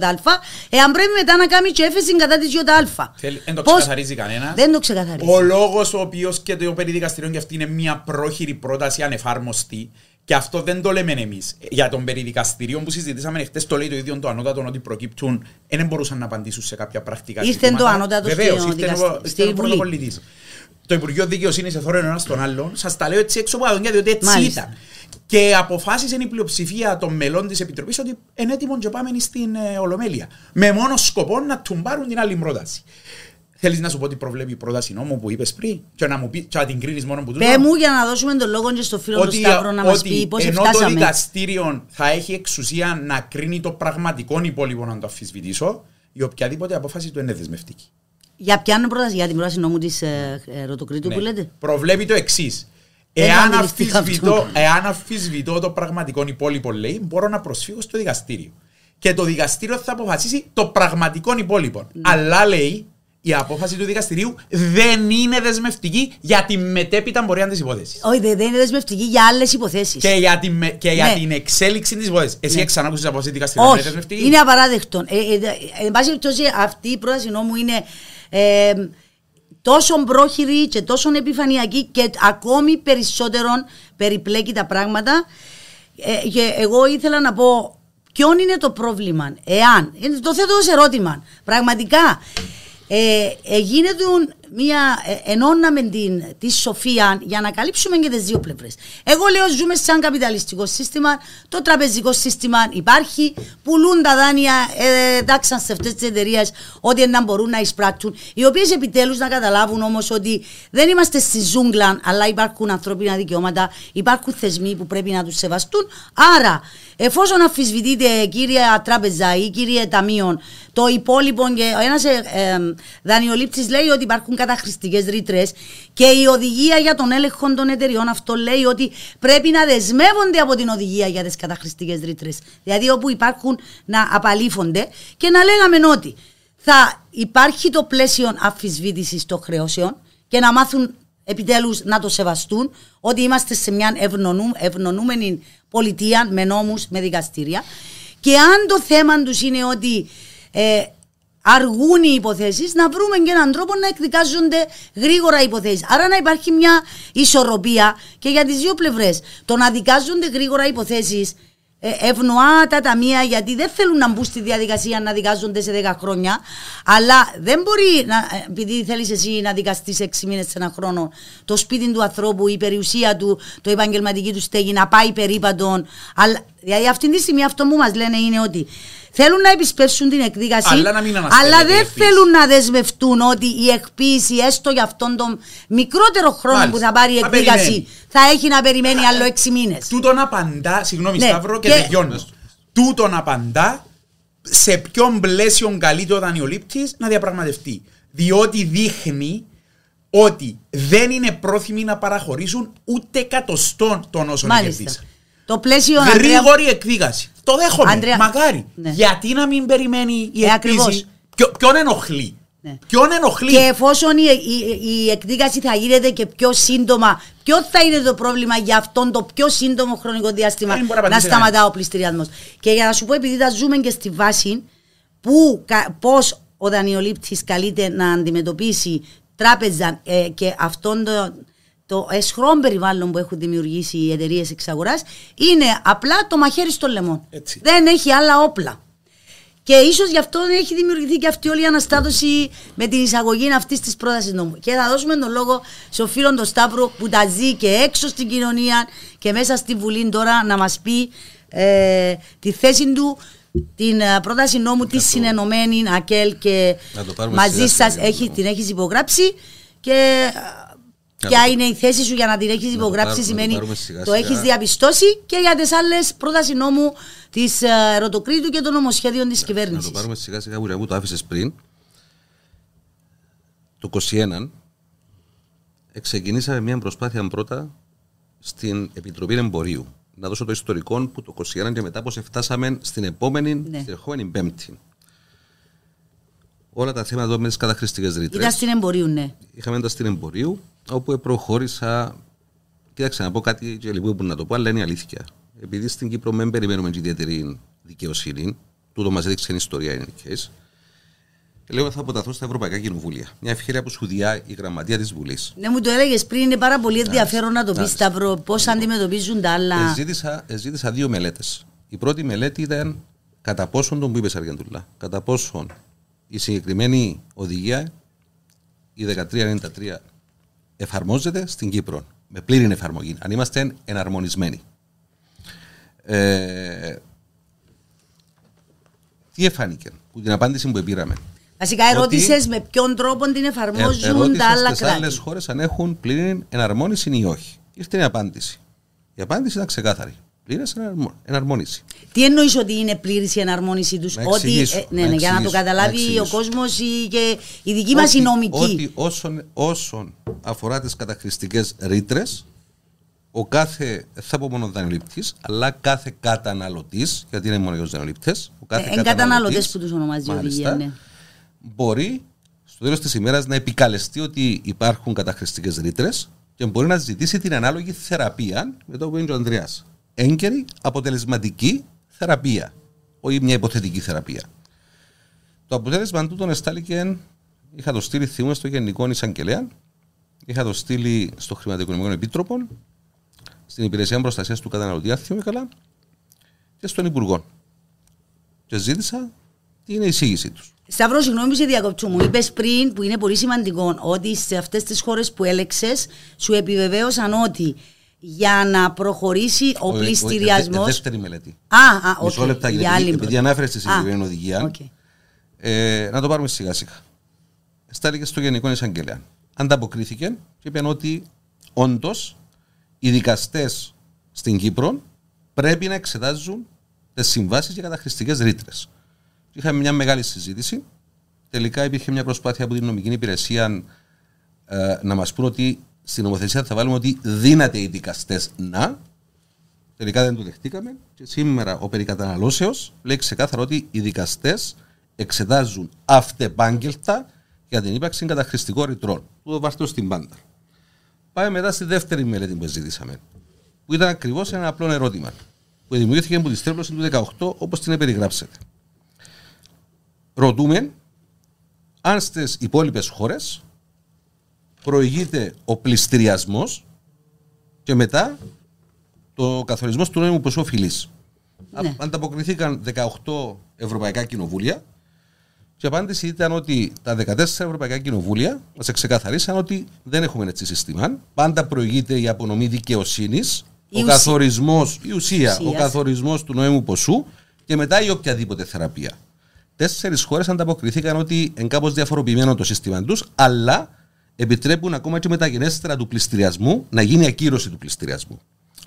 εάν πρέπει μετά να κάνει και έφεση κατά της ΙΑ. Θέλει- Δεν το Πώς- ξεκαθαρίζει κανένας. Δεν το ξεκαθαρίζει. Ο λόγος ο οποίος και το περί δικαστηρίων και αυτή είναι μια πρόχειρη πρόταση ανεφάρμοστη. Και αυτό δεν το λέμε εμείς. Για τον περί δικαστηρίων που συζητήσαμε χτες, το λέει το ίδιο το ανώτατο ότι προκύπτουν, ε, δεν μπορούσαν να απαντήσουν σε κάποια πρακτικά Ήρθε ζητήματα. το ανώτατος Βεβαίως, στο ήρθε δικαστή- ο- στη ήρθε ο Βουλή. πρωτοκολλητής. Το Υπουργείο Δικαιοσύνη εθώρε ένας τον άλλον. Σας τα λέω έτσι έξω από τα δόντια, διότι έτσι Μάλιστα. ήταν. Και αποφάσισε η πλειοψηφία των μελών της Επιτροπής ότι είναι έτοιμο και πάμε στην ε, Ολομέλεια. Με μόνο σκοπό να τουμπάρουν την άλλη πρόταση. Θέλεις να σου πω τι προβλέπει η πρόταση νόμου που είπες πριν και να, μου πει, και να την κρίνεις μόνο που τούτο; Πε μου για να δώσουμε τον λόγο και στο φίλο του Σταύρο να μας πει πώς ενώ το φτάσαμε. δικαστήριο θα έχει εξουσία να κρίνει το πραγματικό υπόλοιπο να το αμφισβητήσω, η οποιαδήποτε απόφαση του είναι δεσμευτική. Για ποια είναι η πρόταση, για την πρόταση νόμου της ε, ε, Ρωτοκρίτου που Ναι. λέτε; Προβλέπει το εξής. Δεν Εάν αντιληφθήκα αμφισβητώ, αυτό. εάν αμφισβητώ το πραγματικό υπόλοιπο, λέει, μπορώ να προσφύγω στο δικαστήριο. Και το δικαστήριο θα αποφασίσει το πραγματικό υπόλοιπο. Ναι. Αλλά λέει, η απόφαση του δικαστηρίου δεν είναι δεσμευτική για τη μετέπειτα πορεία της υπόθεσης. Όχι, δεν δεν είναι δεσμευτική για άλλες υποθέσεις. Και για, τη, με- και για Ναι. την εξέλιξη της υπόθεσης. Εσύ Ναι. ξανά άκουσες απόφαση δικαστηρίου. Είναι Όχι, δεσμευτική; είναι απαράδεκτο. Ε, ε, ε, εν πάση περιπτώσει, αυτή η πρόταση νόμου είναι ε, τόσο πρόχειρη και τόσο επιφανειακή και ακόμη περισσότερο περιπλέκει τα πράγματα. Ε, και εγώ ήθελα να πω ποιο είναι το πρόβλημα. Εάν, ε, το θέτω ως ερώτημα, πραγματικά ε, ε, γίνεται μια, ε, ενώναμε την, τη σοφία για να καλύψουμε και τις δύο πλευρές. Εγώ λέω ζούμε σε ένα καπιταλιστικό σύστημα, το τραπεζικό σύστημα υπάρχει, πουλούν τα δάνεια, ε, εντάξαν σε αυτέ τι εταιρείε ότι να μπορούν να εισπράξουν, οι οποίες επιτέλους να καταλάβουν όμως ότι δεν είμαστε στη ζούγκλα, αλλά υπάρχουν ανθρώπινα δικαιώματα, υπάρχουν θεσμοί που πρέπει να τους σεβαστούν. Άρα, εφόσον αμφισβητείτε κύριε Τράπεζα ή κύριε Ταμείο, το υπόλοιπο και ένας ε, ε, δανειολήπτης λέει ότι υπάρχουν καταχρηστικές ρήτρες και η οδηγία για τον έλεγχο των εταιριών αυτό λέει ότι πρέπει να δεσμεύονται από την οδηγία για τις καταχρηστικές ρήτρες. Δηλαδή όπου υπάρχουν να απαλήφονται και να λέγαμε ότι θα υπάρχει το πλαίσιο αμφισβήτησης των χρεώσεων και να μάθουν επιτέλους να το σεβαστούν ότι είμαστε σε μια ευνονού, ευνονούμενη πολιτεία με νόμους, με δικαστήρια και αν το θέμα τους είναι ότι ε, αργούν οι υποθέσεις να βρούμε και έναν τρόπο να εκδικάζονται γρήγορα οι υποθέσεις. Άρα να υπάρχει μια ισορροπία και για τις δύο πλευρές. Το να δικάζονται γρήγορα οι υποθέσεις ε, ευνοά τα ταμεία γιατί δεν θέλουν να μπουν στη διαδικασία να δικάζονται σε 10 χρόνια. Αλλά δεν μπορεί, να, ε, επειδή θέλεις εσύ να δικαστείς 6 μήνες σε ένα χρόνο, το σπίτι του ανθρώπου, η περιουσία του, το επαγγελματική του στέγη να πάει περίπατον. Αλλά, δηλαδή αυτή τη στιγμή αυτό που μας λένε είναι ότι θέλουν να επισπεύσουν την εκδίκαση, Αλλά να μην αναστέλλεται αλλά η δεν εκποίηση. θέλουν να δεσμευτούν ότι η εκποίηση, έστω για αυτόν τον μικρότερο χρόνο Μάλιστα. που θα πάρει η Θα εκδίκαση, περιμένει. θα έχει να περιμένει άλλο 6 μήνες. Τούτον απαντά, συγγνώμη Ναι, Σταύρο και, και- τελειώνω. Τούτον απαντά σε ποιον πλαίσιο καλείται ο δανειολήπτης να διαπραγματευτεί. Διότι δείχνει ότι δεν είναι πρόθυμοι να παραχωρήσουν ούτε εκατοστών των όσων Μάλιστα. κερδίσαν. Το πλαίσιο Ανδρέα, Γρήγορη εκδίκαση. Το δέχομαι. Αντρέα- Μακάρι. Ναι. Γιατί να μην περιμένει η Ε, εκποίηση; ακριβώς. Ποιο- Ποιον ενοχλεί; Ναι. Ποιον ενοχλεί; Και εφόσον η, η, η εκδίκαση θα γίνεται και πιο σύντομα, ποιο θα είναι το πρόβλημα για αυτόν το πιο σύντομο χρονικό διάστημα Δεν μπορεί να να απαντήσει σταματά ο πληστηριασμός. Και για να σου πω, επειδή θα ζούμε και στη βάση που, πώς ο δανειολήπτης καλείται να αντιμετωπίσει τράπεζα ε, και αυτόν το, το εσχρόν περιβάλλον που έχουν δημιουργήσει οι εταιρείες εξαγοράς, είναι απλά το μαχαίρι στο λαιμό. Έτσι. Δεν έχει άλλα όπλα. Και ίσως γι' αυτό έχει δημιουργηθεί και αυτή όλη η αναστάτωση με την εισαγωγή αυτής της πρότασης νόμου. Και θα δώσουμε τον λόγο στον φίλο τον Σταύρο που τα ζει και έξω στην κοινωνία και μέσα στη Βουλή τώρα να μας πει ε, τη θέση του, την ε, πρόταση νόμου της συνενωμένη ΑΚΕΛ και Να το πάρουμε μαζί σιγά σας σιγά, έχει, ναι. την έχεις υπογράψει. Και ε, ποια το- είναι η θέση σου για να την έχεις το υπογράψει, πάρουμε- να το σημαίνει πάρουμε σιγά το σιγά. έχεις διαπιστώσει και για τις άλλες πρόταση νόμου της Ερωτοκρίτου και των νομοσχέδιων της Να κυβέρνηση. το πάρουμε σιγά σιγά που που το άφησες πριν. Το 21 ξεκινήσαμε μια προσπάθεια πρώτα στην Επιτροπή Εμπορίου. Να δώσω το ιστορικό που το 21 και μετά πώς φτάσαμε στην επόμενη, Ναι. στην ερχόμενη Πέμπτη. Όλα τα θέματα εδώ με τις καταχρηστικές ρήτρες. Ήταν στην εμπορίου, ναι. Είχαμε τα στην εμπορίου, όπου προχώρησα. Κοίταξε να πω κάτι και λίγο που να το πω, αλλά είναι η αλήθεια. Επειδή στην Κύπρο δεν περιμένουμε και ιδιαίτερη δικαιοσύνη, τούτο μας έδειξε η ιστορία είναι case, λέω θα αποταθώ στα Ευρωπαϊκά Κοινοβούλια. Μια ευκαιρία που σου διά η γραμματεία της Βουλής. Ναι, μου το έλεγες πριν, είναι πάρα πολύ ενδιαφέρον να το πεις, Μάλιστα. Σταύρο, πώς αντιμετωπίζουν τα άλλα. Εζήτησα, εζήτησα δύο μελέτες. Η πρώτη μελέτη ήταν κατά πόσον τον που είπε Αργεντουλά, κατά πόσον η συγκεκριμένη οδηγία, η 1393, εφαρμόζεται στην Κύπρο με πλήρη εφαρμογή, αν είμαστε εναρμονισμένοι. Ε, τι εφάνηκε που την απάντηση που πήραμε. Βασικά ερώτησες με ποιον τρόπο την εφαρμόζουν ερώτησα τα άλλα στις άλλες κράτη. χώρες αν έχουν πλήρη εναρμόνιση ή όχι. Ήρθε η απάντηση. Η απάντηση ήταν ξεκάθαρη. Πλήρες εναρμο- εναρμόνιση. Τι εννοείς ότι είναι πλήρης η εναρμόνιση τους, Να Ότι. εξηγήσω, ε, ναι, να ναι, για να το εξηγήσω, καταλάβει να ο εξηγήσω. κόσμος και η δική μας η Ότι- νομική. Ότι όσον, όσον αφορά τις καταχρηστικές ρήτρες, ο κάθε, δεν θα πω μόνο δανειολήπτης, αλλά κάθε καταναλωτής, γιατί είναι μόνο για τους δανειολήπτες, ο κάθε Ε, εν καταναλωτές καταναλωτής, που τους ονομάζει η μάλιστα, οδηγία, ναι. μπορεί στο τέλος της ημέρας να επικαλεστεί ότι υπάρχουν καταχρηστικές ρήτρες και μπορεί να ζητήσει την ανάλογη θεραπεία με το που είναι ο Ανδρέας. Έγκαιρη, αποτελεσματική θεραπεία, όχι μια υποθετική θεραπεία. Το αποτέλεσμα τούτον εστάληκε, είχα το στείλει θυμούμε στο Γενικό Εισαγγελέα, είχα το στείλει στο Χρηματοοικονομικό Επίτροπο, στην Υπηρεσία Προστασίας του Καταναλωτή, αν θυμάμαι καλά, και στον Υπουργό. Και ζήτησα τι είναι η εισήγησή τους. Σταύρος, συγγνώμη που σε διακοπτού μου. Είπες πριν, που είναι πολύ σημαντικό, ότι σε αυτές τις χώρες που έλεξες, σου επιβεβαίωσαν ότι για να προχωρήσει ο πληστηριασμό. δεύτερη μελέτη. Α, α, Μισό οκ, λεπτά, για γιατί άλλη επειδή πρώτη. ανάφερε στη Α, συγκεκριμένη οδηγία, οκ. ε, να το πάρουμε σιγά σιγά. Στάληκε στο Γενικό Εισαγγελέα. Ανταποκρίθηκε και είπε ότι όντως οι δικαστές στην Κύπρο πρέπει να εξετάζουν τις συμβάσεις για καταχρηστικές ρήτρες. Είχαμε μια μεγάλη συζήτηση. Τελικά υπήρχε μια προσπάθεια από την νομική υπηρεσία ε, να μας πούν ότι στην νομοθεσία θα βάλουμε ότι δύναται οι δικαστές να. Τελικά δεν το δεχτήκαμε. Και σήμερα ο περικαταναλώσεως λέει ξεκάθαρα ότι οι δικαστές εξετάζουν αυτεπάγγελτα για την ύπαρξη καταχρηστικών ρητρών. Που το βάρτε στην πάντα. Πάμε μετά στη δεύτερη μελέτη που ζήτησαμε. Που ήταν ακριβώς ένα απλό ερώτημα. Που δημιουργήθηκε από τη στρέβλωση του 18 όπως την περιγράψετε. Ρωτούμε αν στις υπόλοιπες χώρες προηγείται ο πληστηριασμός και μετά το καθορισμός του νόμιμου ποσού οφειλής. Ναι. Ανταποκριθήκαν 18 ευρωπαϊκά κοινοβούλια και η απάντηση ήταν ότι τα 14 ευρωπαϊκά κοινοβούλια μα ξεκαθαρίσαν ότι δεν έχουμε έτσι σύστημα. Πάντα προηγείται η απονομή δικαιοσύνης, Η ο ουσία. καθορισμός, η ουσία, ο Ουσίας. καθορισμός του νόμιμου ποσού και μετά η οποιαδήποτε θεραπεία. Τέσσερις χώρες ανταποκριθήκαν ότι είναι κάπως διαφοροποιημένο το σύστημα τους, αλλά επιτρέπουν ακόμα και μεταγενέστερα του πληστηριασμού να γίνει ακύρωση του πληστηριασμού.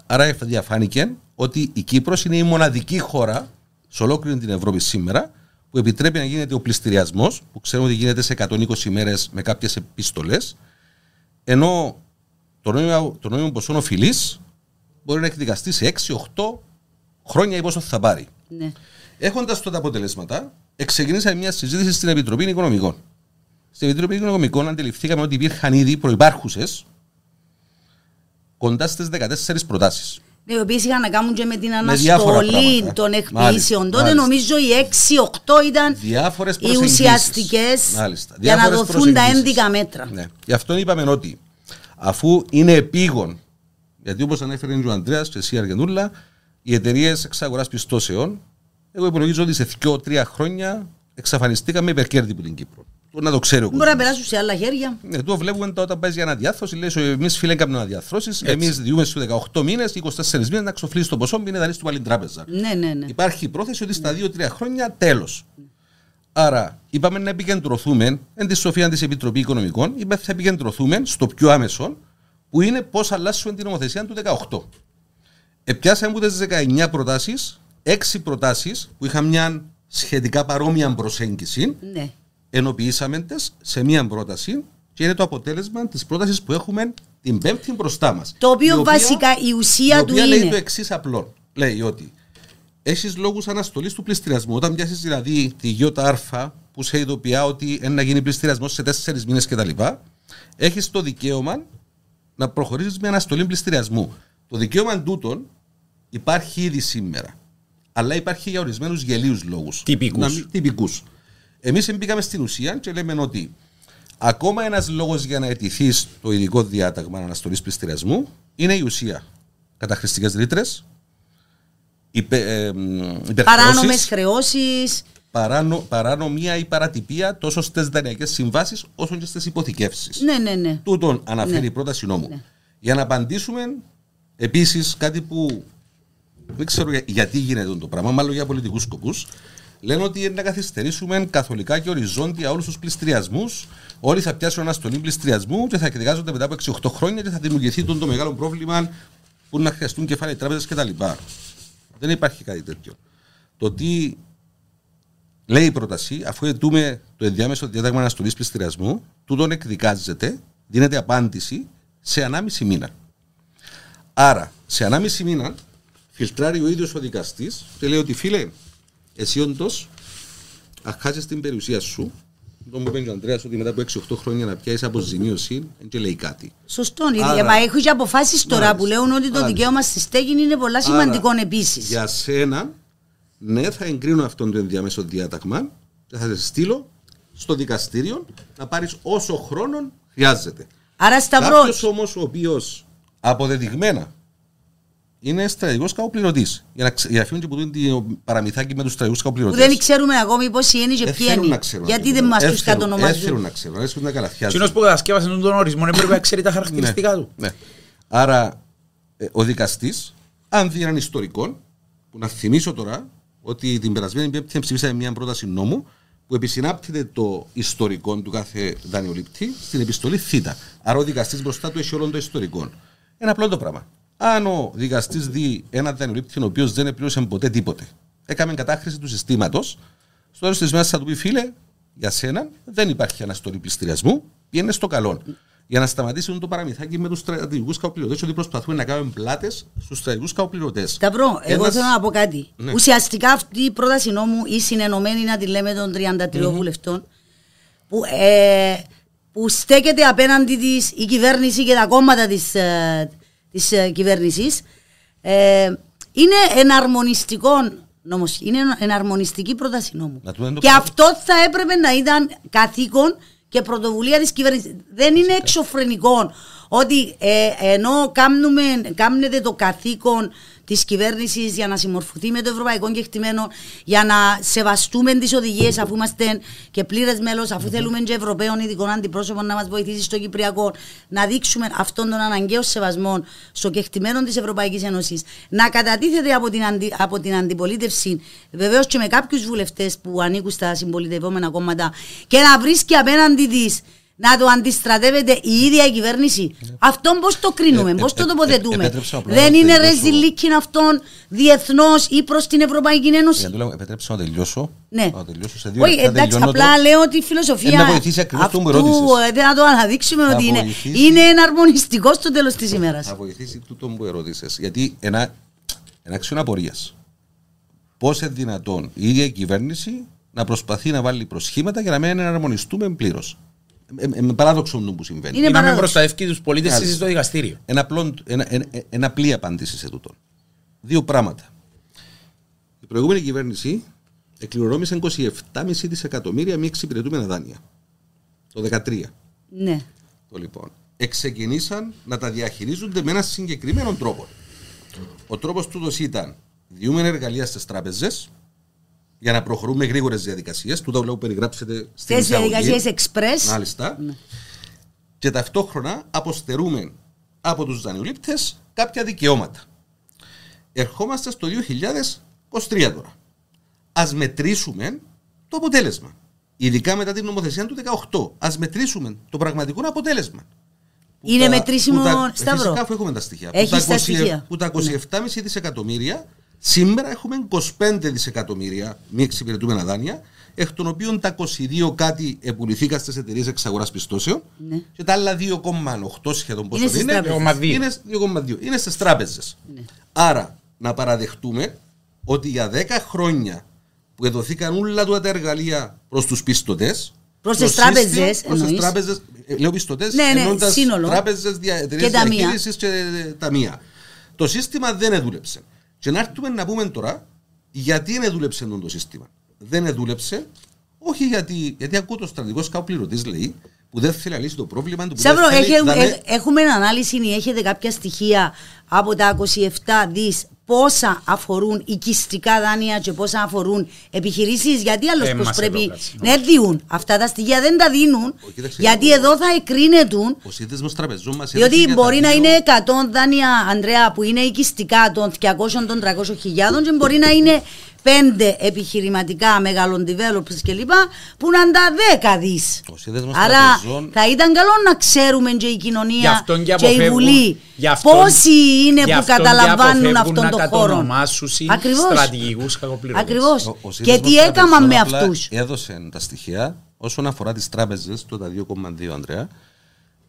Άρα διαφάνηκε ότι η Κύπρος είναι η μοναδική χώρα σε ολόκληρη την Ευρώπη σήμερα που επιτρέπει να γίνεται ο πληστηριασμός, που ξέρουμε ότι γίνεται σε 120 ημέρε με κάποιες επιστολέ, ενώ το νόμιμο, το νόμιμο ποσό οφειλής μπορεί να εκδικαστεί σε 6-8 χρόνια ή πόσο θα πάρει. Ναι. Έχοντας τότε τα αποτελέσματα, ξεκινήσαμε μια συζήτηση στην Επιτροπή Οικονομικών. Στην Επιτροπή Οικονομικών αντιληφθήκαμε ότι υπήρχαν ήδη προπάρχουσε κοντά στις 14 προτάσεις. Ναι, οι οποίες είχαν να κάνουν και με την διάφορα αναστολή πράγματα. των Μάλιστα, εκπλήσεων. Τότε μάλιστα. νομίζω οι 6-8 ήταν Διάφορες οι ουσιαστικές για να δοθούν τα ένδικα μέτρα. Ναι. Γι' αυτό είπαμε ότι αφού είναι επίγον, γιατί όπως ανέφερε και ο Αντρέα και εσύ Αργεντούλα, οι εταιρείες εξαγορά πιστώσεων, εγώ υπολογίζω ότι σε 2-3 χρόνια εξαφανιστήκαμε υπερκέρδη από την Κύπρο. Το να το ξέρει ο Μπορεί να κόσμος. περάσουν σε άλλα χέρια. Ναι, το βλέπουμε τώρα όταν πάει για αναδιάθρωση. Λέει εμείς φίλε έκαμε αναδιάθρωσει. Εμείς διούμε στου 18 μήνες, 24 μήνες να ξοφλήσει το ποσό, μην είναι δανείσει του άλλη τράπεζα. Ναι, ναι, ναι. Υπάρχει η πρόθεση ότι στα 2-3 χρόνια τέλος. Άρα, είπαμε να επικεντρωθούμε, εν της σοφία της Επιτροπή Οικονομικών, είπαμε θα επικεντρωθούμε στο πιο άμεσο, που είναι πώς αλλάσουμε την νομοθεσία του 18. Επιάσαμε από τις 19 προτάσεις, 6 προτάσεις που είχαν μια σχετικά παρόμοια προσέγγιση, ναι. Ενοποιήσαμε τις σε μία πρόταση και είναι το αποτέλεσμα της πρότασης που έχουμε την πέμπτη μπροστά μας. Το οποίο Η οποία- βασικά η ουσία η του οποία λέει είναι. το εξής απλό. Λέει ότι έχεις λόγους αναστολής του πληστηριασμού. Όταν πιάσεις δηλαδή τη γιώτα Α που σε ειδοποιεί ότι είναι να γίνει πληστηριασμός σε τέσσερις μήνες κτλ., έχεις το δικαίωμα να προχωρήσεις με αναστολή πληστηριασμού. Το δικαίωμα τούτον υπάρχει ήδη σήμερα. Αλλά υπάρχει για ορισμένους γελίους λόγους. Τυπικούς. Τυπικούς. Εμείς μπήκαμε στην ουσία και λέμε ότι ακόμα ένας λόγος για να αιτηθείς το ειδικό διάταγμα αναστολής πληστηριασμού είναι η ουσία. Καταχρηστικές ρήτρες, υπε, ε, Παράνομες χρεώσεις. παράνο, παράνομια ή παρατυπία τόσο στις δανειακέ συμβάσεις όσο και στις υποθηκεύσεις. Ναι, ναι, ναι. Τούτον αναφέρει Ναι. η πρόταση νόμου. Για να απαντήσουμε επίσης κάτι που δεν ξέρω για- γιατί γίνεται το πράγμα, μάλλον για πολιτικούς σκοπούς. Λένε ότι είναι να καθυστερήσουμε καθολικά και οριζόντια όλους τους πληστηριασμούς. Όλοι θα πιάσουν αναστολή πληστηριασμού και θα εκδικάζονται μετά από 6-8 χρόνια και θα δημιουργηθεί το, το μεγάλο πρόβλημα που να χρειαστούν κεφάλαια οι τράπεζε κτλ. Δεν υπάρχει κάτι τέτοιο. Το τι λέει η πρόταση, αφού ετούμε το ενδιάμεσο διάταγμα αναστολής πληστηριασμού, τούτον εκδικάζεται, δίνεται απάντηση σε 1,5 μήνα. Άρα, σε 1,5 μήνα, φιλτράρει ο ίδιος ο δικαστής και λέει ότι φίλε, εσύ όντως αχάσει την περιουσία σου. Το μου είπε ο Αντρέα ότι μετά από 6-8 χρόνια να πιάσεις αποζημίωση, δεν και λέει κάτι. Σωστό. Άρα- Μα έχω και αποφάσεις τώρα Μάλιστα. που λέγουν ότι το Μάλιστα. δικαίωμα στη στέγη είναι πολλά σημαντικό επίσης. Για σένα, ναι, θα εγκρίνω αυτόν το ενδιαμέσο διάταγμα και θα σε στείλω στο δικαστήριο να πάρεις όσο χρόνο χρειάζεται. Άρα, Σταυρός, Κάποιο όμως ο οποίος αποδεδειγμένα είναι στρατηγικός καποπληρωτή. Για να, ξε- για να φύγουν και που δίνουν το παραμυθάκι με τους στρατηγικού που καποπληρωτέ. δεν ξέρουμε ακόμη πόσοι είναι και Δεν ποιοι θέλουν είναι. να ξέρουν. Γιατί αυτό. δεν μας Δεν του θέλουν- Δεν θέλουν κατονομάζουν. να ξέρουν. Αρέσκουν να καλαθιάζουν. Εκείνος που κατασκεύασε τον ορισμό έπρεπε να ξέρει τα χαρακτηριστικά του. Ναι. Άρα, ε, ο δικαστής, αν δει έναν ιστορικό, που να θυμίσω τώρα ότι την περασμένη Πέμπτη ψηφίσαμε μια πρόταση νόμου που επισυνάπτεται το ιστορικό του κάθε δανειολήπτη στην επιστολή Θ. Άρα ο δικαστής μπροστά του έχει όλο το ιστορικό. Ένα απλό το πράγμα. Αν ο δικαστής δει έναν δανειολήπτη ο οποίος δεν επλήρωσε ποτέ τίποτε, έκαμε κατάχρηση του συστήματος, στο τέλος της μέρας θα του πει φίλε, για σένα δεν υπάρχει αναστολή πληστηριασμού, πήγαινε στο καλό. Για να σταματήσουν το παραμυθάκι με τους στρατηγικούς καοπληρωτές, ότι προσπαθούμε να κάνουμε πλάτες στους στρατηγικούς καοπληρωτές. Σταυρό, εγώ θέλω να πω κάτι. Ναι. Ουσιαστικά αυτή η πρόταση νόμου, η συνενωμένη να τη λέμε των 33 βουλευτών, που, ε, που στέκεται απέναντι της η κυβέρνηση και τα κόμματα της, ε, της ε, κυβέρνησης, ε, είναι εναρμονιστικό νόμος, είναι εναρμονιστική πρόταση νόμου. Να του δούμε το Και καλό. αυτό θα έπρεπε να ήταν καθήκον και πρωτοβουλία της κυβέρνησης. Δεν είναι εξωφρενικό ότι ε, ενώ κάνουμε, κάνετε το καθήκον της κυβέρνησης για να συμμορφωθεί με το ευρωπαϊκό κεκτημένο, για να σεβαστούμε τις οδηγίες αφού είμαστε και πλήρες μέλος, αφού θέλουμε και Ευρωπαίων ειδικών αντιπρόσωπων να μας βοηθήσει στο Κυπριακό, να δείξουμε αυτόν τον αναγκαίο σεβασμό στο κεκτημένο της Ευρωπαϊκής Ένωσης, να κατατίθεται από την, αντι, από την αντιπολίτευση, βεβαίως και με κάποιους βουλευτές που ανήκουν στα συμπολιτευόμενα κόμματα και να βρίσκει απέναντι της να το αντιστρατεύεται η ίδια η κυβέρνηση. Αυτόν πώς το κρίνουμε, Ε, πώς ε, το ε, τοποθετούμε; ε, επέτρεψα απλά Δεν να είναι τελειώσω. ρεζιλίκιν αυτόν διεθνώς ή προς την Ευρωπαϊκή Ένωση; Για να του λέω, επιτρέψτε να τελειώσω. Ναι. Να τελειώσω σε δύο Όχι, λεπτά. εντάξει, τελειώνω απλά το. λέω ότι η φιλοσοφία Ε, να βοηθήσει ακριβώς αυτού, το που με ρώτησες. ε, δεν να το αναδείξουμε Θα ότι είναι, βοηθήσει. είναι εναρμονιστικό στο τέλος της ημέρας. Θα βοηθήσει τούτο που ερώτησες. Γιατί ένα, ένα άξιο απορίας. Πώς είναι δυνατόν η ίδια η κυβέρνηση να προσπαθεί να βάλει προσχήματα για να μην εναρμονιστούμε πλήρως; Ε, ε, με παράδοξο νου που συμβαίνει. Είναι Ή να μην παράδοξο. προστατεύει τους πολίτες Μάλιστα. της στο δικαστήριο. Ένα, απλό, ένα, ένα, ένα απλή απάντηση σε τούτο. Δύο πράγματα. Η προηγούμενη κυβέρνηση εκκληρονόμησε 27,5 δισεκατομμύρια μη εξυπηρετούμενα δάνεια. Το 2013. Ναι. Το λοιπόν. Εξεκινήσαν να τα διαχειρίζονται με έναν συγκεκριμένο τρόπο. Ο τρόπος τούτος ήταν διούμε εργαλεία στις τράπεζες για να προχωρούμε γρήγορες διαδικασίες. Τούτο βλέπω περιγράψετε στην Στις εισαγωγή. διαδικασίες express. Μάλιστα. Και ταυτόχρονα αποστερούμε από τους δανειολήπτες κάποια δικαιώματα. Ερχόμαστε στο 2023 τώρα. Α μετρήσουμε το αποτέλεσμα. Ειδικά μετά την νομοθεσία του 18. Α μετρήσουμε το πραγματικό αποτέλεσμα. Που Είναι τα- μετρήσιμο, που τα- Σταύρο; Φυσικά αφού έχουμε τα στοιχεία. Έχεις που τα τα 20 στοιχεία. Που τα 27,5 δισεκατομμύρια σήμερα έχουμε 25 δισεκατομμύρια μη εξυπηρετούμενα δάνεια, εκ των οποίων τα 22 κάτι επουληθήκαν στι εταιρείες εξαγοράς πιστώσεων Ναι. και τα άλλα 2,8 σχεδόν πόσο Είναι στις είναι, τράπεζες. 2,2. είναι, 2,2. είναι στις τράπεζες. Ναι. Άρα να παραδεχτούμε ότι για 10 χρόνια που εδωθήκαν όλα του τα εργαλεία προς τους πιστωτές. Προς τις τράπεζες, Προς τις εννοείς; τράπεζε, λέω πιστωτές, Ναι, ναι, σύνολο. τράπεζες, εταιρείε Και ταμεία. διαχείρισης και ε, ταμεία. Το σύστημα δεν εδούλεψε. Και να έρθουμε να πούμε τώρα γιατί δεν δούλεψε το σύστημα. Δεν εδούλεψε, όχι γιατί, γιατί ακούω το στρατηγό καποπληρωτή λέει, που δεν θέλει να λύσει το πρόβλημα του. που δεν Σαύρο, θέλει έχε- να είναι- έχ- έχουμε ανάλυση ή έχετε κάποια στοιχεία από τα 27 δις πόσα αφορούν οικιστικά δάνεια και πόσα αφορούν επιχειρήσεις γιατί άλλως Ε, πως μας πρέπει εδώ κάτσε, να διούν αυτά τα στοιχεία δεν τα δίνουν Ο, κοίταξε, γιατί ο- εδώ θα εκρίνετουν Ο σύνδεσμος τραπεζών μας διότι μπορεί να είναι 100 δάνεια, Ανδρέα, που είναι οικιστικά των 200 των 300 χιλιάδων και μπορεί να είναι πέντε επιχειρηματικά μεγάλων developers κλπ. που να είναι τα δέκα δις. Ο σύνδεσμος Άρα τραπεζών- θα ήταν καλό να ξέρουμε και η Γι' κοινωνία αυτόν και και η αποφεύγουν- Βουλή γι' αυτόν- πόσοι είναι γι' που αυτόν και καταλαμβάνουν αποφεύγουν αυτόν να τον χώρο. κατονομάσουσι Ακριβώς. στρατηγικούς κακοπληρωτές. Ακριβώς. Ο- ο Και σύνδεσμος τι έκαναν τραπεζών με απλά αυτούς; Έδωσε τα στοιχεία όσον αφορά τις τράπεζες, το τα 2,2 Ανδρέα.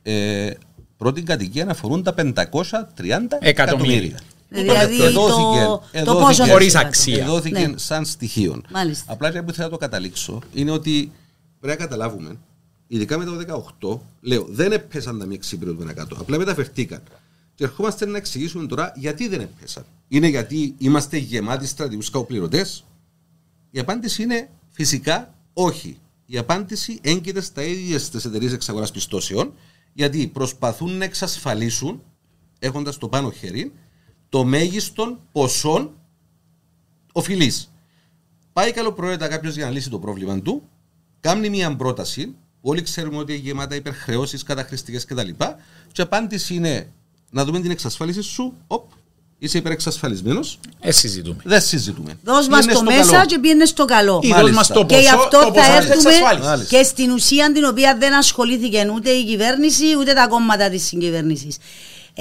Ε, πρώτη κατοικία αφορούν τα 530 εκατομμύρια. Εκατομμύρια. Δηλαδή το, Εδώθηκε- το εδώθηκε- πόσο Χωρίς είναι. αξία. Εδώθηκε Ναι. σαν στοιχείο. Μάλιστα. Απλά και που θέλω να το καταλήξω είναι ότι πρέπει να καταλάβουμε, ειδικά μετά το 18, λέω, δεν έπεσαν τα μη εξυπηρετούμενα κάτω. Απλά μεταφερθήκαν. Και ερχόμαστε να εξηγήσουμε τώρα γιατί δεν έπεσαν. Είναι γιατί είμαστε γεμάτοι στρατηγού κακοπληρωτές; Η απάντηση είναι φυσικά όχι. Η απάντηση έγκυται στα ίδια στι εταιρείες εξαγοράς πιστώσεων, γιατί προσπαθούν να εξασφαλίσουν, έχοντας το πάνω χέρι, το μέγιστον ποσών οφειλή. Πάει καλοπροαίρετα κάποιος για να λύσει το πρόβλημα του, κάνει μια πρόταση, που όλοι ξέρουμε ότι είναι γεμάτα υπερχρεώσεις, καταχρηστικές κτλ. Και η απάντηση είναι να δούμε την εξασφάλιση σου, οπ, είσαι υπερεξασφαλισμένος, Ε, συζητούμε. δεν συζητούμε. Δώσ' μας Είναι το στο μέσα καλό. και πιένε στο καλό. Ή Μάλιστα. δώσ' μας το Και γι' ποσό, αυτό το θα ποσό της έρθουμε εξασφάλισης. Μάλιστα. και στην ουσία την οποία δεν ασχολήθηκε ούτε η κυβέρνηση ούτε τα κόμματα της συγκυβέρνησης.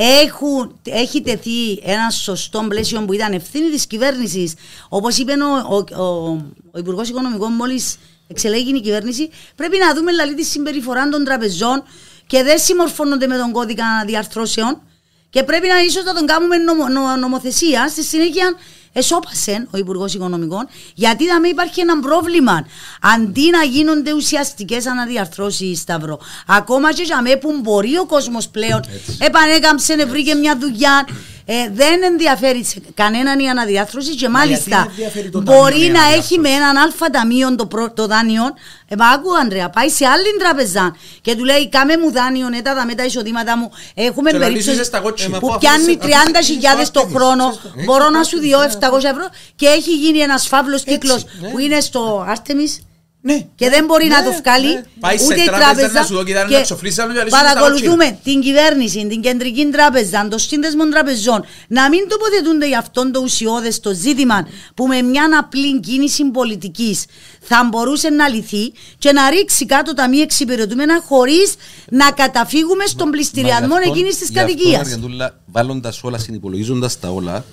Έχουν, έχει τεθεί ένα σωστό πλαίσιο που ήταν ευθύνη της κυβέρνησης. Όπως είπε ο, ο, ο, ο Υπουργός Οικονομικών μόλις εξελέγει η κυβέρνηση, πρέπει να δούμε δηλαδή τη συμπεριφορά των τραπεζών και δεν συμμορφώνονται με τον κώδικα διαρθρώσεων και πρέπει να ίσως να τον κάνουμε νομο, νο- νομοθεσία. Στη συνέχεια εσώπασε ο Υπουργός Οικονομικών γιατί θα με υπάρχει ένα πρόβλημα. Αντί να γίνονται ουσιαστικές αναδιαρθρώσεις, Σταυρό, ακόμα και για μέ που μπορεί ο κόσμος πλέον επανέκαμψε, βρήκε μια δουλειά. Ε, δεν ενδιαφέρει σε κανέναν η αναδιάρθρωση και μάλιστα γιατί ενδιαφέρει το μπορεί ταμείο η να έχει αναδιάρθρωση; με έναν αλφα ταμείο το, πρω- το δάνειο. Ε, μα άκου Ανδρέα, πάει σε άλλη τραπεζά και του λέει κάμε μου δάνειο, ναι, τα με τα εισοδήματα μου. Έχουμε Και να περίπτωση λύσεις στα κότσινα. Ε, μα που αφού πιάνει αφήσεις- 30.000 αφήσεις το το χρόνο, άκρη, μπορώ να έχεις σου το διώ άκρη, 700 ευρώ και έχει γίνει ένας φαύλος κύκλος ναι. που είναι στο Άρτεμις Ναι. και δεν μπορεί να το βγάλει ναι. Πάει σε ούτε η τράπεζα τράπεζα. να σου δω και να Και εξοφλήσεις, να του διαλύσεις στα παρακολουθούμε την κυβέρνηση, την κεντρική τράπεζα, το σύνδεσμο τραπεζών να μην τοποθετούνται για αυτόν το ουσιώδες το ζήτημα που με μια απλή κίνηση πολιτικής θα μπορούσε να λυθεί και να ρίξει κάτω τα μη εξυπηρετούμενα χωρίς να καταφύγουμε στον πληστηριασμό εκείνης της κατοικίας. Βάλλοντα όλα, συνυπολογίζοντας τα όλα,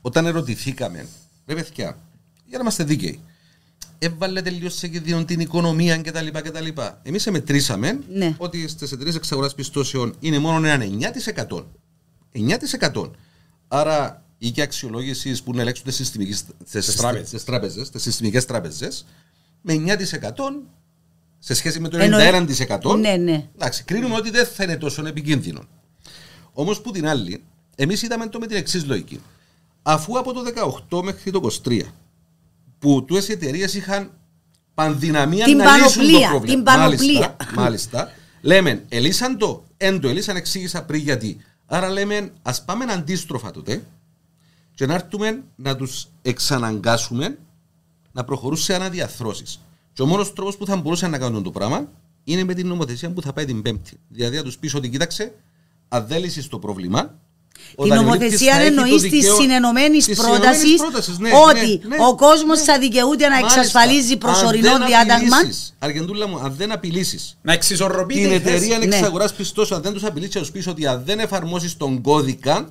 όταν ερωτηθήκαμε, ρε παιδιά, για να είμαστε δίκαιοι, έβαλε τελείως σε κίνδυνο την οικονομία κτλ. κτλ. Εμείς μετρήσαμε Ναι. ότι στις εταιρείες εξαγοράς πιστώσεων είναι μόνο ένα 9%. 9%. Άρα ή και αξιολόγησης που να ελέγξουν Στις τράπεζες. τις τράπεζες, τις συστημικές τράπεζες, με 9% σε σχέση με το Εννοεί- 91%. Ναι, ναι. Εντάξει, κρίνουμε ότι δεν θα είναι τόσο επικίνδυνο. Όμως που την άλλη, εμείς είδαμε το με την εξής λογική. Αφού από το 18 μέχρι το 23 που τούτε οι εταιρείες είχαν πανδυναμία Την να λύσουν το πανοπλία, πρόβλημα. την πανοπλία. Μάλιστα, μάλιστα. λέμε, ελύσαν το, εν το ελύσαν, εξήγησα πριν γιατί. Άρα λέμε, ας πάμε αντίστροφα τότε και να έρθουμε να τους εξαναγκάσουμε να προχωρούν σε αναδιαθρώσεις. Και ο μόνος τρόπος που θα μπορούσαν να κάνουν το πράγμα είναι με την νομοθεσία που θα πάει την Πέμπτη. Δηλαδή να τους πεις ότι κοίταξε, αν δεν λύσεις το πρόβλημα. Την ο δανειολήπτης νομοθεσία θα έχει το εννοείς της δικαίω- συνενωμένης της πρότασης συνενωμένης πρότασης, ναι, ότι ναι, ναι, ο κόσμος ναι. θα δικαιούται να Μάλιστα. εξασφαλίζει Αν προσωρινό δεν διάταγμα. απειλήσεις, Αργεντούλα μου, αν δεν απειλήσεις Να εξισορροπείται την η θέση. εταιρεία Ναι. εξαγορά πιστώσεων, αν δεν τους απειλήσεις, να τους πεις ότι αν δεν εφαρμόσεις τον κώδικα,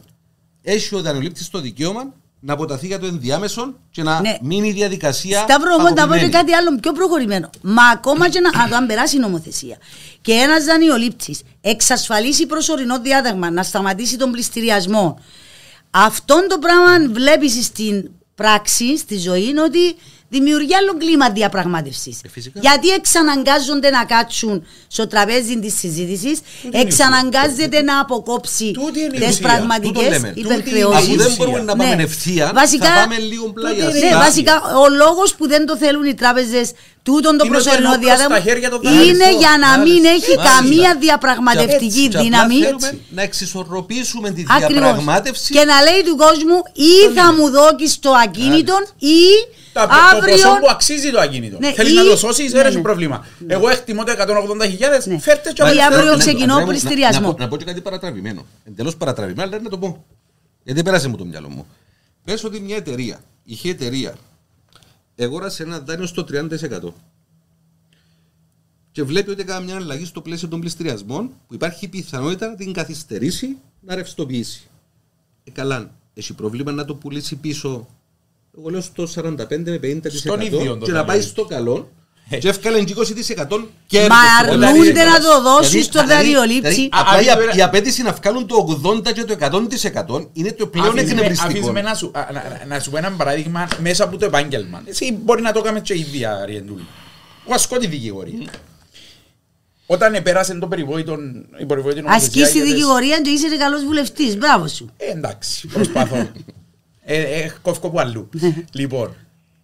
έχει ο δανειολήπτης το δικαίωμα να αποταθεί για το ενδιάμεσο και να Ναι. μείνει η διαδικασία. Σταύρο, όμω να πω και παγωμένη. κάτι άλλο πιο προχωρημένο. Μα ακόμα και να, α, το αν περάσει η νομοθεσία και ένας δανειολήπτης εξασφαλίσει προσωρινό διάταγμα να σταματήσει τον πληστηριασμό, αυτόν το πράγμα βλέπεις στην πράξη, στη ζωή, είναι ότι δημιουργεί άλλο κλίμα διαπραγμάτευσης. Ε, φυσικά. Γιατί εξαναγκάζονται να κάτσουν στο τραπέζι της συζήτησης, είναι η εξαναγκάζεται να αποκόψει Τούτη είναι η τις ουσία. Τούτο πραγματικέ λέμε. Τούτη είναι η υπερχρεώσεις. Αφού δεν ουσία. μπορούμε να πάμε Ναι. ευθεία, Βασικά- θα πάμε λίγο πλάγια. Τούτη Ναι, είναι η βασικά ο λόγος που δεν το θέλουν οι τράπεζες τούτον το Είναι ότι προσωρινό ενώ προς διάταγμα τα χέρια των είναι δανειστών. για να μην Μάλιστα. έχει Μάλιστα. καμία διαπραγματευτική Και απλά δύναμη. θέλουμε να εξισορροπήσουμε τη Ακριβώς. διαπραγμάτευση. Και να λέει του κόσμου ή θα μου δώσει το ακίνητο ή Τα- Το αύριο. ποσό που αξίζει το ακίνητο. Ναι, Θέλεις ή- να το σώσεις, ναι, δεν έχει ναι. πρόβλημα. Εγώ εκτιμώ το 180.000, Ναι. φέρτε και Ή από αύριο Να- ξεκινώ να- να- πληστηριασμό. Να, πω- να πω και κάτι παρατραβημένο. Εντελώς παρατραβημένο, αλλά να το πω. Γιατί πέρασε μου το μυαλό μου. Πες ότι μια εταιρεία, είχε εταιρεία Εγόρασε ένα δάνειο στο 30%. Και βλέπει ότι έκανε μια αλλαγή στο πλαίσιο των πληστηριασμών που υπάρχει πιθανότητα να την καθυστερήσει να ρευστοποιήσει. Ε, καλά, έχει πρόβλημα να το πουλήσει πίσω. Εγώ λέω στο 45 με 50% Στον ίδιο το και να δάνειο. πάει στο καλό. Και έφκαλε 20% κέρδος. Μα Δηλαδή, αρνούνται να το δώσουν δηλαδή, στο δηλαδή, δανειολήψη. δηλαδή, Α, Απλά η, α, α- η απέτηση να βγάλουν το 80% και το 100% είναι το πλέον Αφήσουμε- εκνευριστικό. αφήσουμε να σου, α, να, να σου πω ένα παράδειγμα μέσα από το επάγγελμα. Εσύ μπορεί να το κάνεις και η ίδια Ριεντούλη. Εγώ ασκώ τη δικηγορία. Όταν επέρασε το περιβόητο, η περιβόητη νομοθεσία Ασκείς τη για τις- δικηγορία και είσαι καλός βουλευτής. Μπράβο σου. Ε, εντάξει, προσπαθώ. <laughs> ε, ε, κόφκω που αλλού. λοιπόν,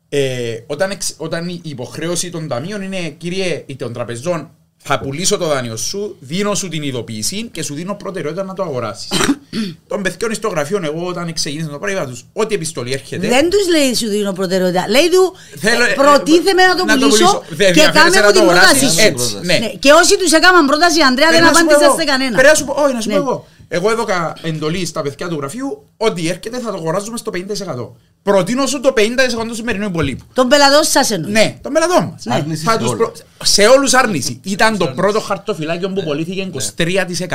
ε, όταν, εξ, όταν η υποχρέωση των ταμείων είναι, κύριε, ή των τραπεζών, θα πουλήσω το δάνειο σου, δίνω σου την ειδοποίηση και σου δίνω προτεραιότητα να το αγοράσεις. <coughs> Τον παιδιών στο γραφείο, εγώ όταν ξεκίνησα το πράγμα τους, ό,τι επιστολή έρχεται. Δεν τους λέει σου δίνω προτεραιότητα. Λέει του Θέλω, ε, ε, προτίθεμαι να το να το πουλήσω πουλήσω. Δεν και ενδιαφέρεσαι κάνε να μου το την αγοράσεις. πρόταση σου. Έτσι, ναι. Ναι. Και όσοι τους έκαναν πρόταση, Ανδρέα, δεν Πρέπει να σου πω απάντησε εγώ. σε κανένα. Πρέπει να σου πω, όχι, να σου πω Ναι. εγώ. Εγώ έδωκα εντολή στα παιδιά του γραφείου ότι έρχεται θα το αγοράζουμε στο 50%. Προτείνω σου το 50% του σημερινού υπολείπου. Τον πελατό σας εννοείς. Ναι, το μελατό μας. Άρνηση σε όλους. Σε όλους άρνηση. Ήταν το πρώτο χαρτοφυλάκιο που πωλήθηκε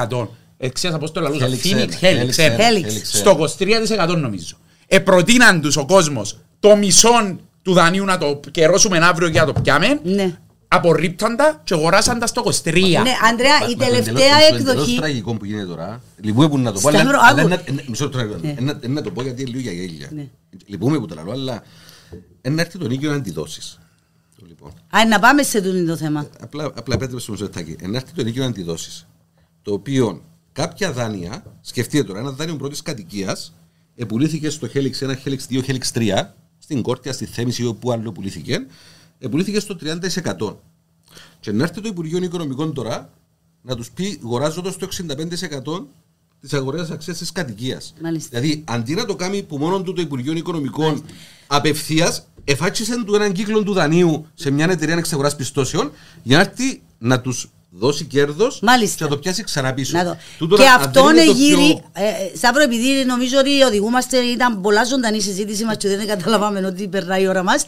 23%. Εξίας από το λαλούσα. Helix Phoenix, ένα, Helix, Helix ένα. ένα, Helix. Helix ένα. Στο 23% νομίζω. Ε, προτείναν τους ο κόσμος το μισό του δανείου να το καιρώσουμε αύριο για να το πιάμε. Ναι. Απορρίπταν τα και αγοράσαν τα στο 23. Ναι, Αντρέα, Μα- η μα το τελευταία εντελώς- το εντελώς εκδοχή. τραγικό που γίνεται τώρα. Λυπούμε που να το πω. αλλά- Σταύρο, αλλά άκου. είναι- είναι- Μισό λεπτό, Ναι. είναι να- είναι να το πω γιατί είναι λίγο για γέλια. Ναι. Λυπούμε που το λέω, αλλά είναι να έρθει το νίκιο να αντιδώσεις. Το Λοιπόν, Α, να πάμε σε τούτο το θέμα. απλά, απλά επέτρεψε μου ζωτάκι. Να έρθει το νίκιο να αντιδώσεις. Το οποίο κάποια δάνεια, σκεφτείτε τώρα, ένα δάνειο πρώτης κατοικίας, επουλήθηκε στο Helix 1, Helix 2, Helix 3, στην Κόρτια, στη Θέμηση, όπου άλλο πουλήθηκε, επουλήθηκε στο 30%. Και να έρθει το Υπουργείο Οικονομικών τώρα να τους πει αγοράζοντα το 65% της αγοράς αξίας της κατοικίας. Μάλιστα. Δηλαδή, αντί να το κάνει που μόνο του το Υπουργείο Οικονομικών απευθείας, εφάτσισε του έναν κύκλο του δανείου σε μια εταιρεία εξαγοράς πιστώσεων για να έρθει να τους δώσει κέρδος Μάλιστα. και να το πιάσει ξανά πίσω. Να το... Τούτο και να- αν αυτό δεν είναι είναι το πιο- γύρι. Ε, ε, Σταύρο, επειδή νομίζω ότι οδηγούμαστε, ήταν πολλά ζωντανή η συζήτηση μας και δεν καταλαβαίνουμε ότι περνάει η ώρα μας.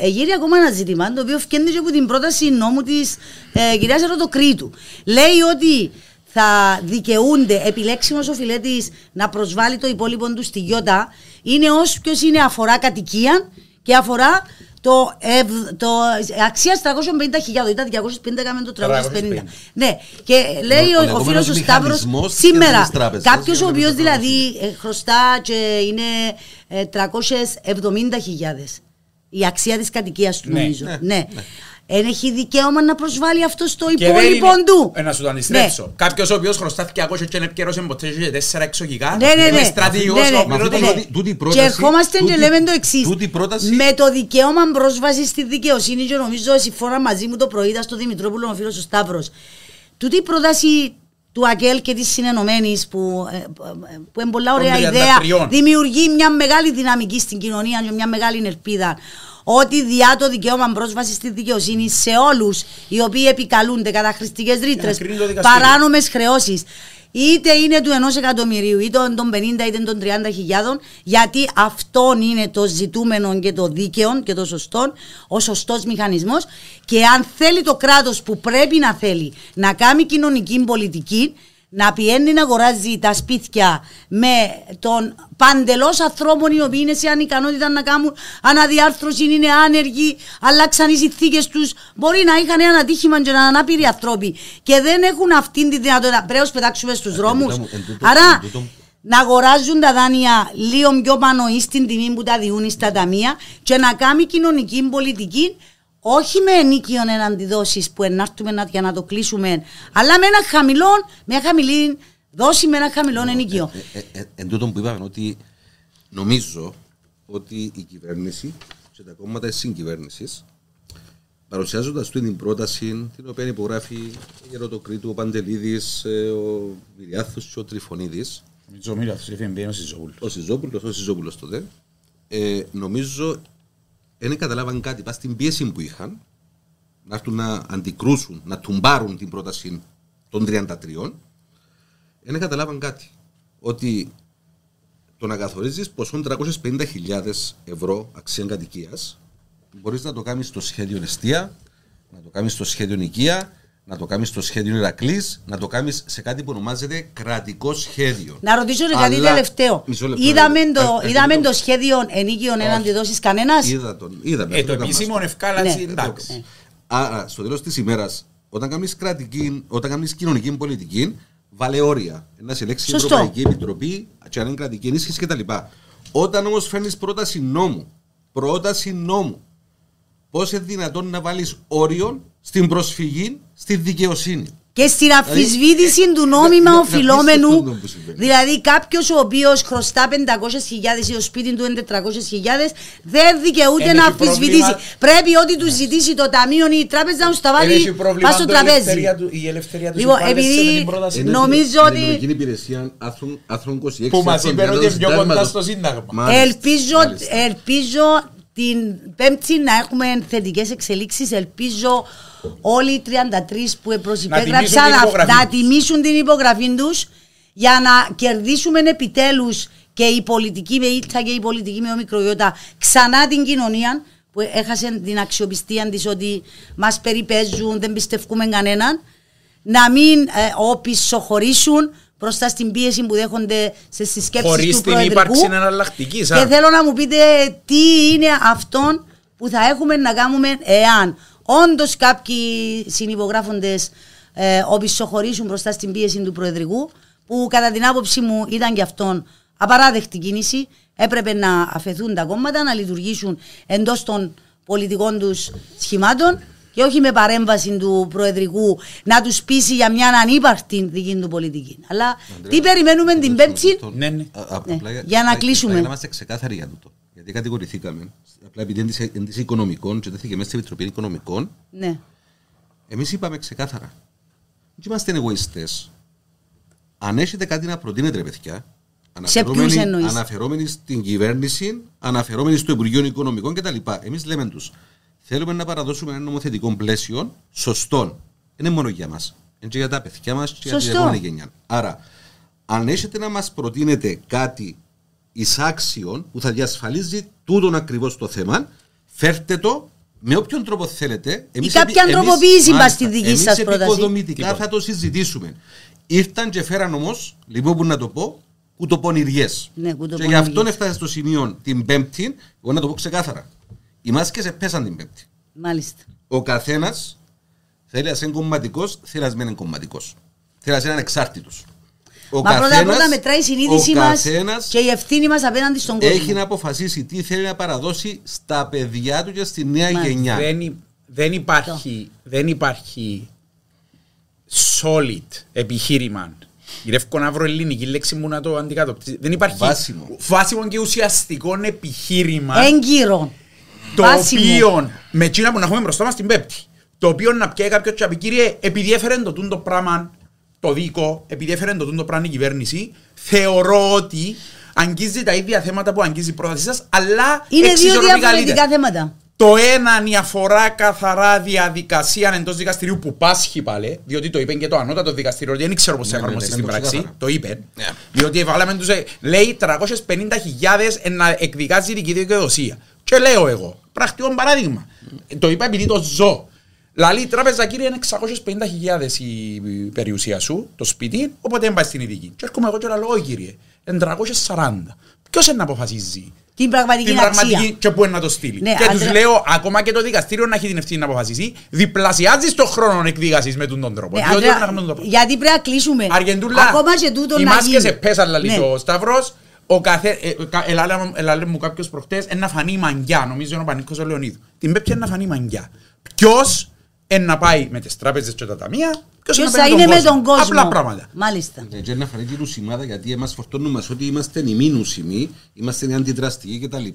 Ε, γύρει ακόμα ένα ζήτημα το οποίο φκένει και από την πρόταση νόμου της ε, κυρίας Ερωτοκρήτου. Λέει ότι θα δικαιούνται επιλέξιμος ο φιλέτης να προσβάλλει το υπόλοιπο του στη Γιώτα είναι όποιο είναι αφορά κατοικία και αφορά το, ευ- το αξία 350.000. Ήταν 250, έκαμε το 350. 350. Ναι, και λέει Ο- ο ο, ο φίλος ο λεγόμενος Σταύρος μηχανισμός της σήμερα. Κεντρικής Τράπεζας Κάποιος για ο να οποίο μεταφράσει. δηλαδή ε, χρωστά και είναι ε, 370.000 η αξία της κατοικίας του, Ναι, νομίζω. ναι, Ναι. Εν έχει δικαίωμα να προσβάλλει αυτό στο Και δεν υπόλοιπο είναι- του. Ε, να σου το αντιστρέψω. Κάποιος ο οποίος χρωστά 200 και είναι επικαιρός ποτέ και τέσσερα εξωγικά. Ναι, ναι, είναι ναι. στρατηγός Ναι, ναι. ο Μα πληρωτής. τούτη- Ναι. τούτη- τούτη η Και πρόταση- ερχόμαστε και τούτη- λέμε το εξής. τούτη η πρόταση- Με το δικαίωμα πρόσβασης στη δικαιοσύνη, και νομίζω συμφώνα μαζί μου το πρωί, ήταν στο Δημητρόπουλο, ο φίλος ο Σταύρος. Τούτη η πρόταση του ΑΚΕΛ και της συνενωμένης που, ε, που είναι πολλά ωραία Των ιδέα, 33. δημιουργεί μια μεγάλη δυναμική στην κοινωνία και μια μεγάλη ελπίδα. Ότι διά το δικαίωμα πρόσβασης στη δικαιοσύνη σε όλους οι οποίοι επικαλούνται καταχρηστικές ρήτρες, να κρίνει το δικαστήριο. παράνομες χρεώσεις, είτε είναι του ενός εκατομμυρίου, είτε των 50, είτε των 30 χιλιάδων, γιατί αυτό είναι το ζητούμενο και το δίκαιο και το σωστό, ο σωστός μηχανισμός. Και αν θέλει το κράτος που πρέπει να θέλει να κάνει κοινωνική πολιτική, να πηγαίνει να αγοράζει τα σπίτια με τον παντελώς ανθρώπων οι οποίοι είναι σε ανικανότητα να κάνουν αναδιάρθρωση, είναι άνεργοι, αλλάξαν οι συνθήκες τους. Μπορεί να είχαν ένα ατύχημα και να είναι ανάπηροι άνθρωποι και δεν έχουν αυτή τη δυνατότητα. Πρέπει να τους πετάξουμε στους δρόμους. τούτο- εν τούτο- Άρα εν τούτο- να αγοράζουν τα δάνεια λίγο πιο πάνω ή στην τιμή που τα διούν στα ταμεία και να κάνει κοινωνική πολιτική όχι με ενίκιο εν αντιδόσεις που ενάρτουμε να, για να το κλείσουμε, αλλά με ένα χαμηλό, με ένα χαμηλή δόση με ένα χαμηλό ενίκιο. Ε, ε, ε, εν τούτον που είπαμε ότι νομίζω ότι η κυβέρνηση και τα κόμματα της συγκυβέρνησης παρουσιάζοντας του την πρόταση την οποία υπογράφει ο Γεροτοκρίτου, ο Παντελίδης, ο Μυριάθος και ο Τριφωνίδης, Νομίζω μίλα, αυτός είχε μπει ο Σιζόπουλος. ο Σιζόπουλος, ο Σιζόπουλος τότε, ε, νομίζω δεν καταλάβαν κάτι πας στην πίεση που είχαν να έρθουν να αντικρούσουν, να τουμπάρουν την πρόταση των 33, δεν καταλάβαν κάτι. Ότι το να καθορίζεις ποσό 350.000 ευρώ αξία κατοικίας, μπορείς να το κάνεις στο σχέδιο Εστία, να το κάνεις στο σχέδιο Οικία, να το κάνεις στο σχέδιο Ηρακλής, να το κάνεις σε κάτι που ονομάζεται κρατικό σχέδιο. Να ρωτήσω ρε, κάτι Αλλά- τελευταίο. Μισό λεπτό, Είδαμε ρε. το, Α, είδαμε α, το σχέδιο ενίκειων να Όχι. αντιδώσει κανένας; Είδα τον. Είδαμε. Ε, αυτό το έκανα επίσημο αυτό. ευκάλαση, Ναι. εντάξει. Άρα, στο τέλος της ημέρας, όταν κάνεις κρατική, όταν κάνεις κοινωνική πολιτική, βάλε όρια. Να συλλέξει η Σωστό. Ευρωπαϊκή Επιτροπή, και αν είναι κρατική ενίσχυση κτλ. Όταν όμως φέρνεις πρόταση νόμου, πρόταση νόμου, πώς είναι δυνατόν να βάλεις όριο στην προσφυγή στη δικαιοσύνη. Και στην Δηλαδή, αμφισβήτηση ε, του να- νόμιμα να- να οφειλόμενου, πεις αυτό που συμβαίνει. δηλαδή κάποιος ο οποίος χρωστά 500.000 ή ο σπίτι του είναι 400.000, δεν δικαιούται Εν να έχει αμφισβητήσει. πρόβλημα- Πρέπει ό,τι του ζητήσει το ταμείο ή η τράπεζα να σου τα Δεν βάλει έχει πρόβλημα πάνω στο το τραπέζι. ελευθερία του- η ελευθερία του Λοιπόν, συμπάρτεσαι επειδή με την πρόταση. Είναι νομίζω την- ότι- την νομική υπηρεσία άρθρον- άρθρον 26. Που μας άρθρον είπε ότι 30 είναι πιο κοντά συντάγματος. στο Σύνταγμα. Μάλιστα, Ελπίζω, μάλιστα. ελπίζω την Πέμπτη να έχουμε θετικές εξελίξεις. Ελπίζω όλοι οι 33 που προσυπέγραψαν τιμήσουν την να, υπογραφή να τους. τιμήσουν την υπογραφή τους για να κερδίσουμε επιτέλους και η πολιτική με ήττα και η πολιτική με ομικρογιώτα ξανά την κοινωνία που έχασε την αξιοπιστία της ότι μας περιπέζουν, δεν πιστεύουμε κανέναν να μην ε, οπισθοχωρήσουν μπροστά στην πίεση που δέχονται σε συσκέψεις Χωρίς του την Προεδρικού. ύπαρξη εναλλακτικής, Και α. θέλω να μου πείτε τι είναι αυτό που θα έχουμε να κάνουμε εάν όντως κάποιοι συνυπογράφοντες ε, οπισθοχωρήσουν μπροστά στην πίεση του Προεδρικού, που κατά την άποψή μου ήταν και αυτόν απαράδεκτη κίνηση. Έπρεπε να αφαιθούν τα κόμματα, να λειτουργήσουν εντός των πολιτικών τους σχημάτων και όχι με παρέμβαση του Προεδρικού να τους πείσει για μια ανύπαρκτη δική του πολιτική. Αλλά τι περιμένουμε την Πέμπτη. Ναι, ναι. Α, α, Ναι. απλά Για να απλά- κλείσουμε. απλά Για να είμαστε ξεκάθαροι για τούτο. Γιατί κατηγορηθήκαμε. Απλά επειδή είναι της- είναι της οικονομικών και τέθηκε μέσα στην Επιτροπή Οικονομικών, Ναι. εμείς είπαμε ξεκάθαρα. Δεν είμαστε εγωιστές. Αν έχετε κάτι να προτείνετε, ρε παιδιά, αναφερόμενοι, εννοείς; αναφερόμενοι στην κυβέρνηση, αναφερόμενοι στο Υπουργείο Οικονομικών κτλ. Εμείς λέμε τους, θέλουμε να παραδώσουμε ένα νομοθετικό πλαίσιο σωστό. Δεν είναι μόνο για μας. Είναι και για τα παιδιά μας και για την Σωστό. επόμενη γενιά. Άρα, αν έχετε να μας προτείνετε κάτι εισάξιον που θα διασφαλίζει τούτον ακριβώς το θέμα, φέρτε το με όποιον τρόπο θέλετε. Εμείς κάποια επι- εμείς- τροποποίηση πας μάλιστα, στη δική εμείς σας πρόταση. επικοδομητικά Τίποτα. θα το συζητήσουμε. Ήρθαν και φέραν όμως, λοιπόν που να το πω, κουτοπονηριές. Ναι, και κουτοπονηριές. γι' αυτό έφτασε στο σημείο την Πέμπτη, εγώ να το πω ξεκάθαρα. Οι μάσκες επέσαν την Πέμπτη. Μάλιστα. Ο καθένας θέλει να είναι κομματικός, θέλει να είναι κομματικός. Θέλει να είναι ανεξάρτητος. Ο Μα πρώτα καθένας- πρώτα μετράει η συνείδηση ο μας καθένας και η ευθύνη μας απέναντι στον κόσμο. έχει να αποφασίσει τι θέλει να παραδώσει στα παιδιά του και στη νέα Μάλιστα. γενιά. Δεν, υ- δεν, υπάρχει, δεν υπάρχει solid επιχείρημα. Γυρεύω να βρω ελληνική λέξη μου να το αντικατοπτρίσει. Δεν υπάρχει Βάσιμο. βάσιμο και ουσιαστικό επιχείρημα Έγκυρο. Το βάσιμο. οποίο με εκείνα που να έχουμε μπροστά μας την Πέμπτη. Το οποίο να πιάει κάποιος και να πει κύριε επειδή έφερε το τούντο πράγμα το δίκο, επειδή έφερε το τούντο πράγμα η κυβέρνηση θεωρώ ότι αγγίζει τα ίδια θέματα που αγγίζει η πρότασή σας αλλά Είναι δύο εξισορροπεί διαφορετικά καλύτερα. θέματα. Το ένα η αφορά καθαρά διαδικασία εντός δικαστηρίου που πάσχει πάλι, διότι το είπε και το ανώτατο δικαστήριο, δεν ξέρω πώς θα Ναι, ναι, εφαρμοστεί ναι, στην ναι, πράξη. ξεκάθαρα. Το είπε. Ναι. Διότι βάλαμε τους, ε, λέει 350.000 να εκδικάζει η δικαιοδοσία. Και λέω εγώ, πρακτικό παράδειγμα. Το είπα επειδή το ζω. Λαλή η τράπεζα κύριε είναι 650.000 η περιουσία σου, το σπίτι, οπότε δεν πάει στην ειδική. Και έρχομαι εγώ και λέω, όχι κύριε, είναι 340. Ποιος είναι να αποφασίζει Την πραγματική την αξία. πραγματική και πού είναι να το στείλει. Ναι, και Άντρε- του λέω, ακόμα και το δικαστήριο να έχει την ευθύνη να αποφασίσει, διπλασιάζεις το χρόνο εκδίκασης με τον τον τρόπο. Ναι, Διότι Αντρέα, δεν κάνουμε τον τρόπο. γιατί πρέπει να κλείσουμε. Αργεντούλα, Ακόμα και τούτο οι να μάσκες γίνει. επέσαν λαλεί Ναι. ο Σταύρος, ο καθέ, ε, κα- ελάλε μου- ελάλε μου κάποιος προχτές, ένα φανεί μαγκιά, νομίζω είναι ο Πανίκος ο Λεωνίδου. Την Πέμπτη είναι να φανεί μαγκιά. Ποιος είναι να πάει με τις τράπεζες και τα ταμεία, ποιος Ποιος είναι θα να είναι πάει με τον κόσμο. Ναι. Απλά πράγματα. Μάλιστα. Ε, Και να φανεί την ουσιμάδα γιατί εμάς φορτώνουν μας ότι είμαστε οι μήνουσιμοι, είμαστε οι αντιδραστικοί κτλ.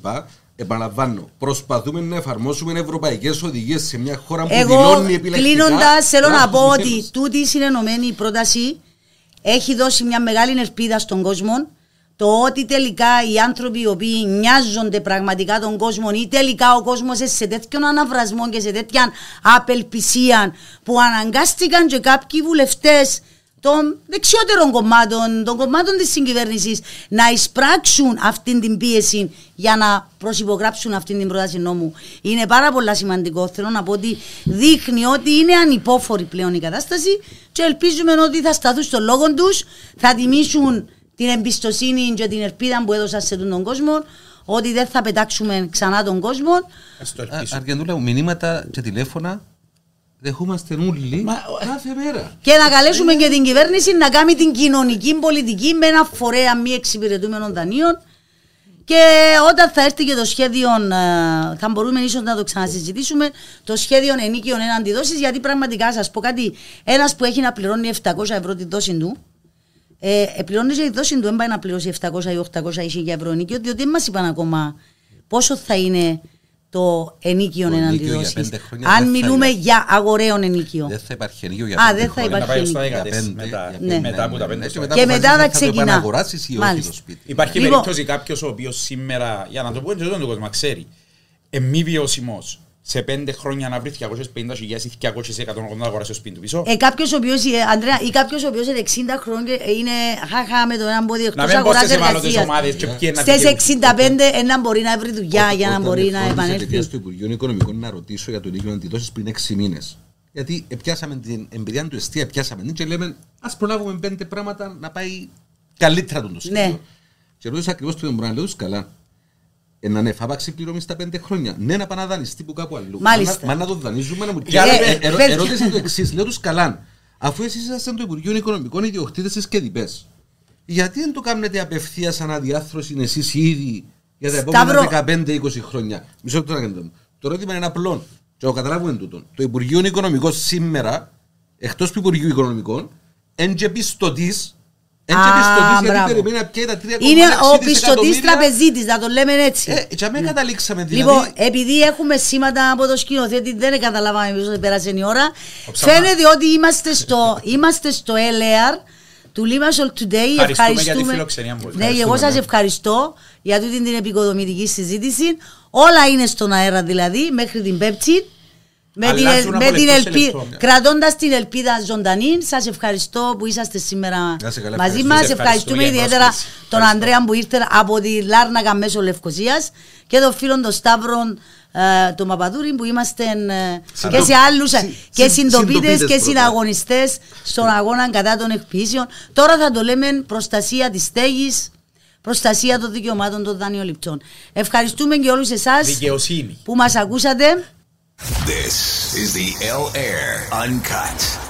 Επαναλαμβάνω, προσπαθούμε να εφαρμόσουμε ευρωπαϊκές οδηγίες σε μια χώρα που Εγώ δηλώνει επιλεκτικά. κλείνοντας, θέλω να πω κράτος ότι μέλος. τούτη η συνενωμένη πρόταση έχει δώσει μια μεγάλη ελπίδα στον κόσμο. Το ότι τελικά οι άνθρωποι οι οποίοι νοιάζονται πραγματικά τον κόσμο ή τελικά ο κόσμος σε τέτοιον αναβρασμό και σε τέτοια απελπισία που αναγκάστηκαν και κάποιοι βουλευτές των δεξιότερων κομμάτων, των κομμάτων της συγκυβέρνησης να εισπράξουν αυτή την πίεση για να προσυπογράψουν αυτή την πρόταση νόμου. Είναι πάρα πολύ σημαντικό. Θέλω να πω ότι δείχνει ότι είναι ανυπόφορη πλέον η κατάσταση και ελπίζουμε ότι θα σταθούν στο λόγο τους, θα τιμήσουν την εμπιστοσύνη και την ελπίδα που έδωσαν σε τον κόσμο ότι δεν θα πετάξουμε ξανά τον κόσμο. Ας το Α- ελπίσουμε. Αργεντούλα μου, μηνύματα και τηλέφωνα δεχόμαστε όλοι Μα, κάθε μέρα. Και να καλέσουμε και την κυβέρνηση να κάνει την κοινωνική πολιτική με ένα φορέα μη εξυπηρετούμενων δανείων. Και όταν θα έρθει και το σχέδιο, ε, θα μπορούμε ίσως να το ξανασυζητήσουμε, το σχέδιο ενίκειων έναντι δόση, γιατί πραγματικά σας πω κάτι, ένας που έχει να πληρώνει 700 ευρώ τη δόση του, ε, ε, πληρώνει και τη δόση του, δεν πάει να πληρώσει 700 ή 800 ή 1000 ευρώ ενίκιο, διότι δεν μας είπαν ακόμα πόσο θα είναι το ενίκιο Το εναντί ενίκιο για δόσης. πέντε χρόνια δεν Αν θα μιλούμε είναι. για αγοραίων ενίκιο. Δεν θα υπάρχει ενίκιο για Α, πέντε δεν θα χρόνια. Να πάει υπάρχει στα ενίκιο. 14 πέντε, μετά, για πέντε. μετά από τα Ναι, πέντε ναι, χρόνια. Και μετά θα αποφασίσεις αν ξεκινά. το επαναγοράσεις ή όχι Μάλιστα. το σπίτι. Υπάρχει Λοιπόν- περίπτωση κάποιος ο οποίος σήμερα, για να το πω έτσι τον κόσμο, ξέρει, ε, μη βιώσιμος σε πέντε χρόνια να βρει 250.000 ή 280 να αγοράσει το σπίτι του πίσω. Ε, κάποιος ο οποίος, ε, Ανδρέα, ή κάποιος ο οποίος είναι 60 χρόνια και είναι χαχά με το ένα πόδι Να εκτός μην πω αγοράς στις ευάλωτες εργασίας. ομάδες και ποιοι να Στις δικαιούνται. 65 ε, να μπορεί να βρει δουλειά για να Όταν μπορεί να εφρόντισε επανέλθει. εταιρεία στο Υπουργείο Οικονομικών να ρωτήσω για το ενίκιο αντιδόσεις πριν 6 μήνες. Γιατί πιάσαμε την εμπειρία του εστία, πιάσαμε την και λέμε ας προλάβουμε πέντε πράγματα να πάει καλύτερα τον το σχέδιο. Ναι. Και ρωτήσα ακριβώς το εμπορά, λέω τους καλά. Ε, να είναι φάπαξη πληρωμής στα πέντε χρόνια. Ναι, να πάνε να δανειστεί που κάπου αλλού. Μάλιστα. Μα, μα να το δανείζουμε να μου Για Ε, ρε, ε, ερω- παιδιά. Ερώτηση το εξής, λέω τους καλά. Αφού εσείς είσαστε το Υπουργείο Οικονομικών ιδιοκτήτες της ΚΕΔΙΠΕΣ, γιατί δεν το κάνετε απευθείας αναδιάρθρωση εσείς ήδη για τα επόμενα Σταύρο. 15-20 χρόνια; Μισό λεπτό να κάνετε. Το ερώτημα είναι απλό. Και το καταλάβουμε τούτο. Το Υπουργείο Οικονομικών σήμερα, εκτός του Υπουργείου Οικονομικών, εν και πιστωτής, Είναι ο πιστωτής δισεκατομμύρια. τραπεζίτης, να το λέμε έτσι. Ε, και αμέ καταλήξαμε δηλαδή. Λοιπόν, επειδή έχουμε σήματα από το σκηνοθέτη, δεν καταλάβαμε πίσω πέρασε η ώρα. ψαμάς. Φαίνεται ότι είμαστε στο, είμαστε στο LR του Limassol Today. Ευχαριστούμε για τη φιλοξενία μου. Ναι, εγώ Ευχαριστούμε, σας ναι. ευχαριστώ για τούτη την επικοδομητική συζήτηση. Όλα είναι στον αέρα δηλαδή, μέχρι την Πέμπτη. Με την, Αλλάζουν με από την λεπτό σε ελπί... λεπτό. κρατώντας την ελπίδα ζωντανή, σας ευχαριστώ που είσαστε σήμερα Να είστε καλά, μαζί ευχαριστούμε. μας. Ευχαριστούμε Ευχαριστούμε για την ιδιαίτερα πρόσκληση. τον Ευχαριστώ. Ανδρέα που ήρθε από τη Λάρνακα μέσω Λευκοσίας και τον φίλον τον Σταύρον ε, τον Παπαδούρη που είμαστε ε, και Συντο- σε άλλους ε, συ- και συ- συντοπίτες συντοπίτες και πρώτα. συναγωνιστές στον αγώνα κατά των εκποιήσεων. Τώρα θα το λέμε προστασία της στέγης, προστασία των δικαιωμάτων των δανειοληπτών. Ευχαριστούμε και όλους εσάς Δικαιοσύνη. που μας ακούσατε. This is the L Air Uncut.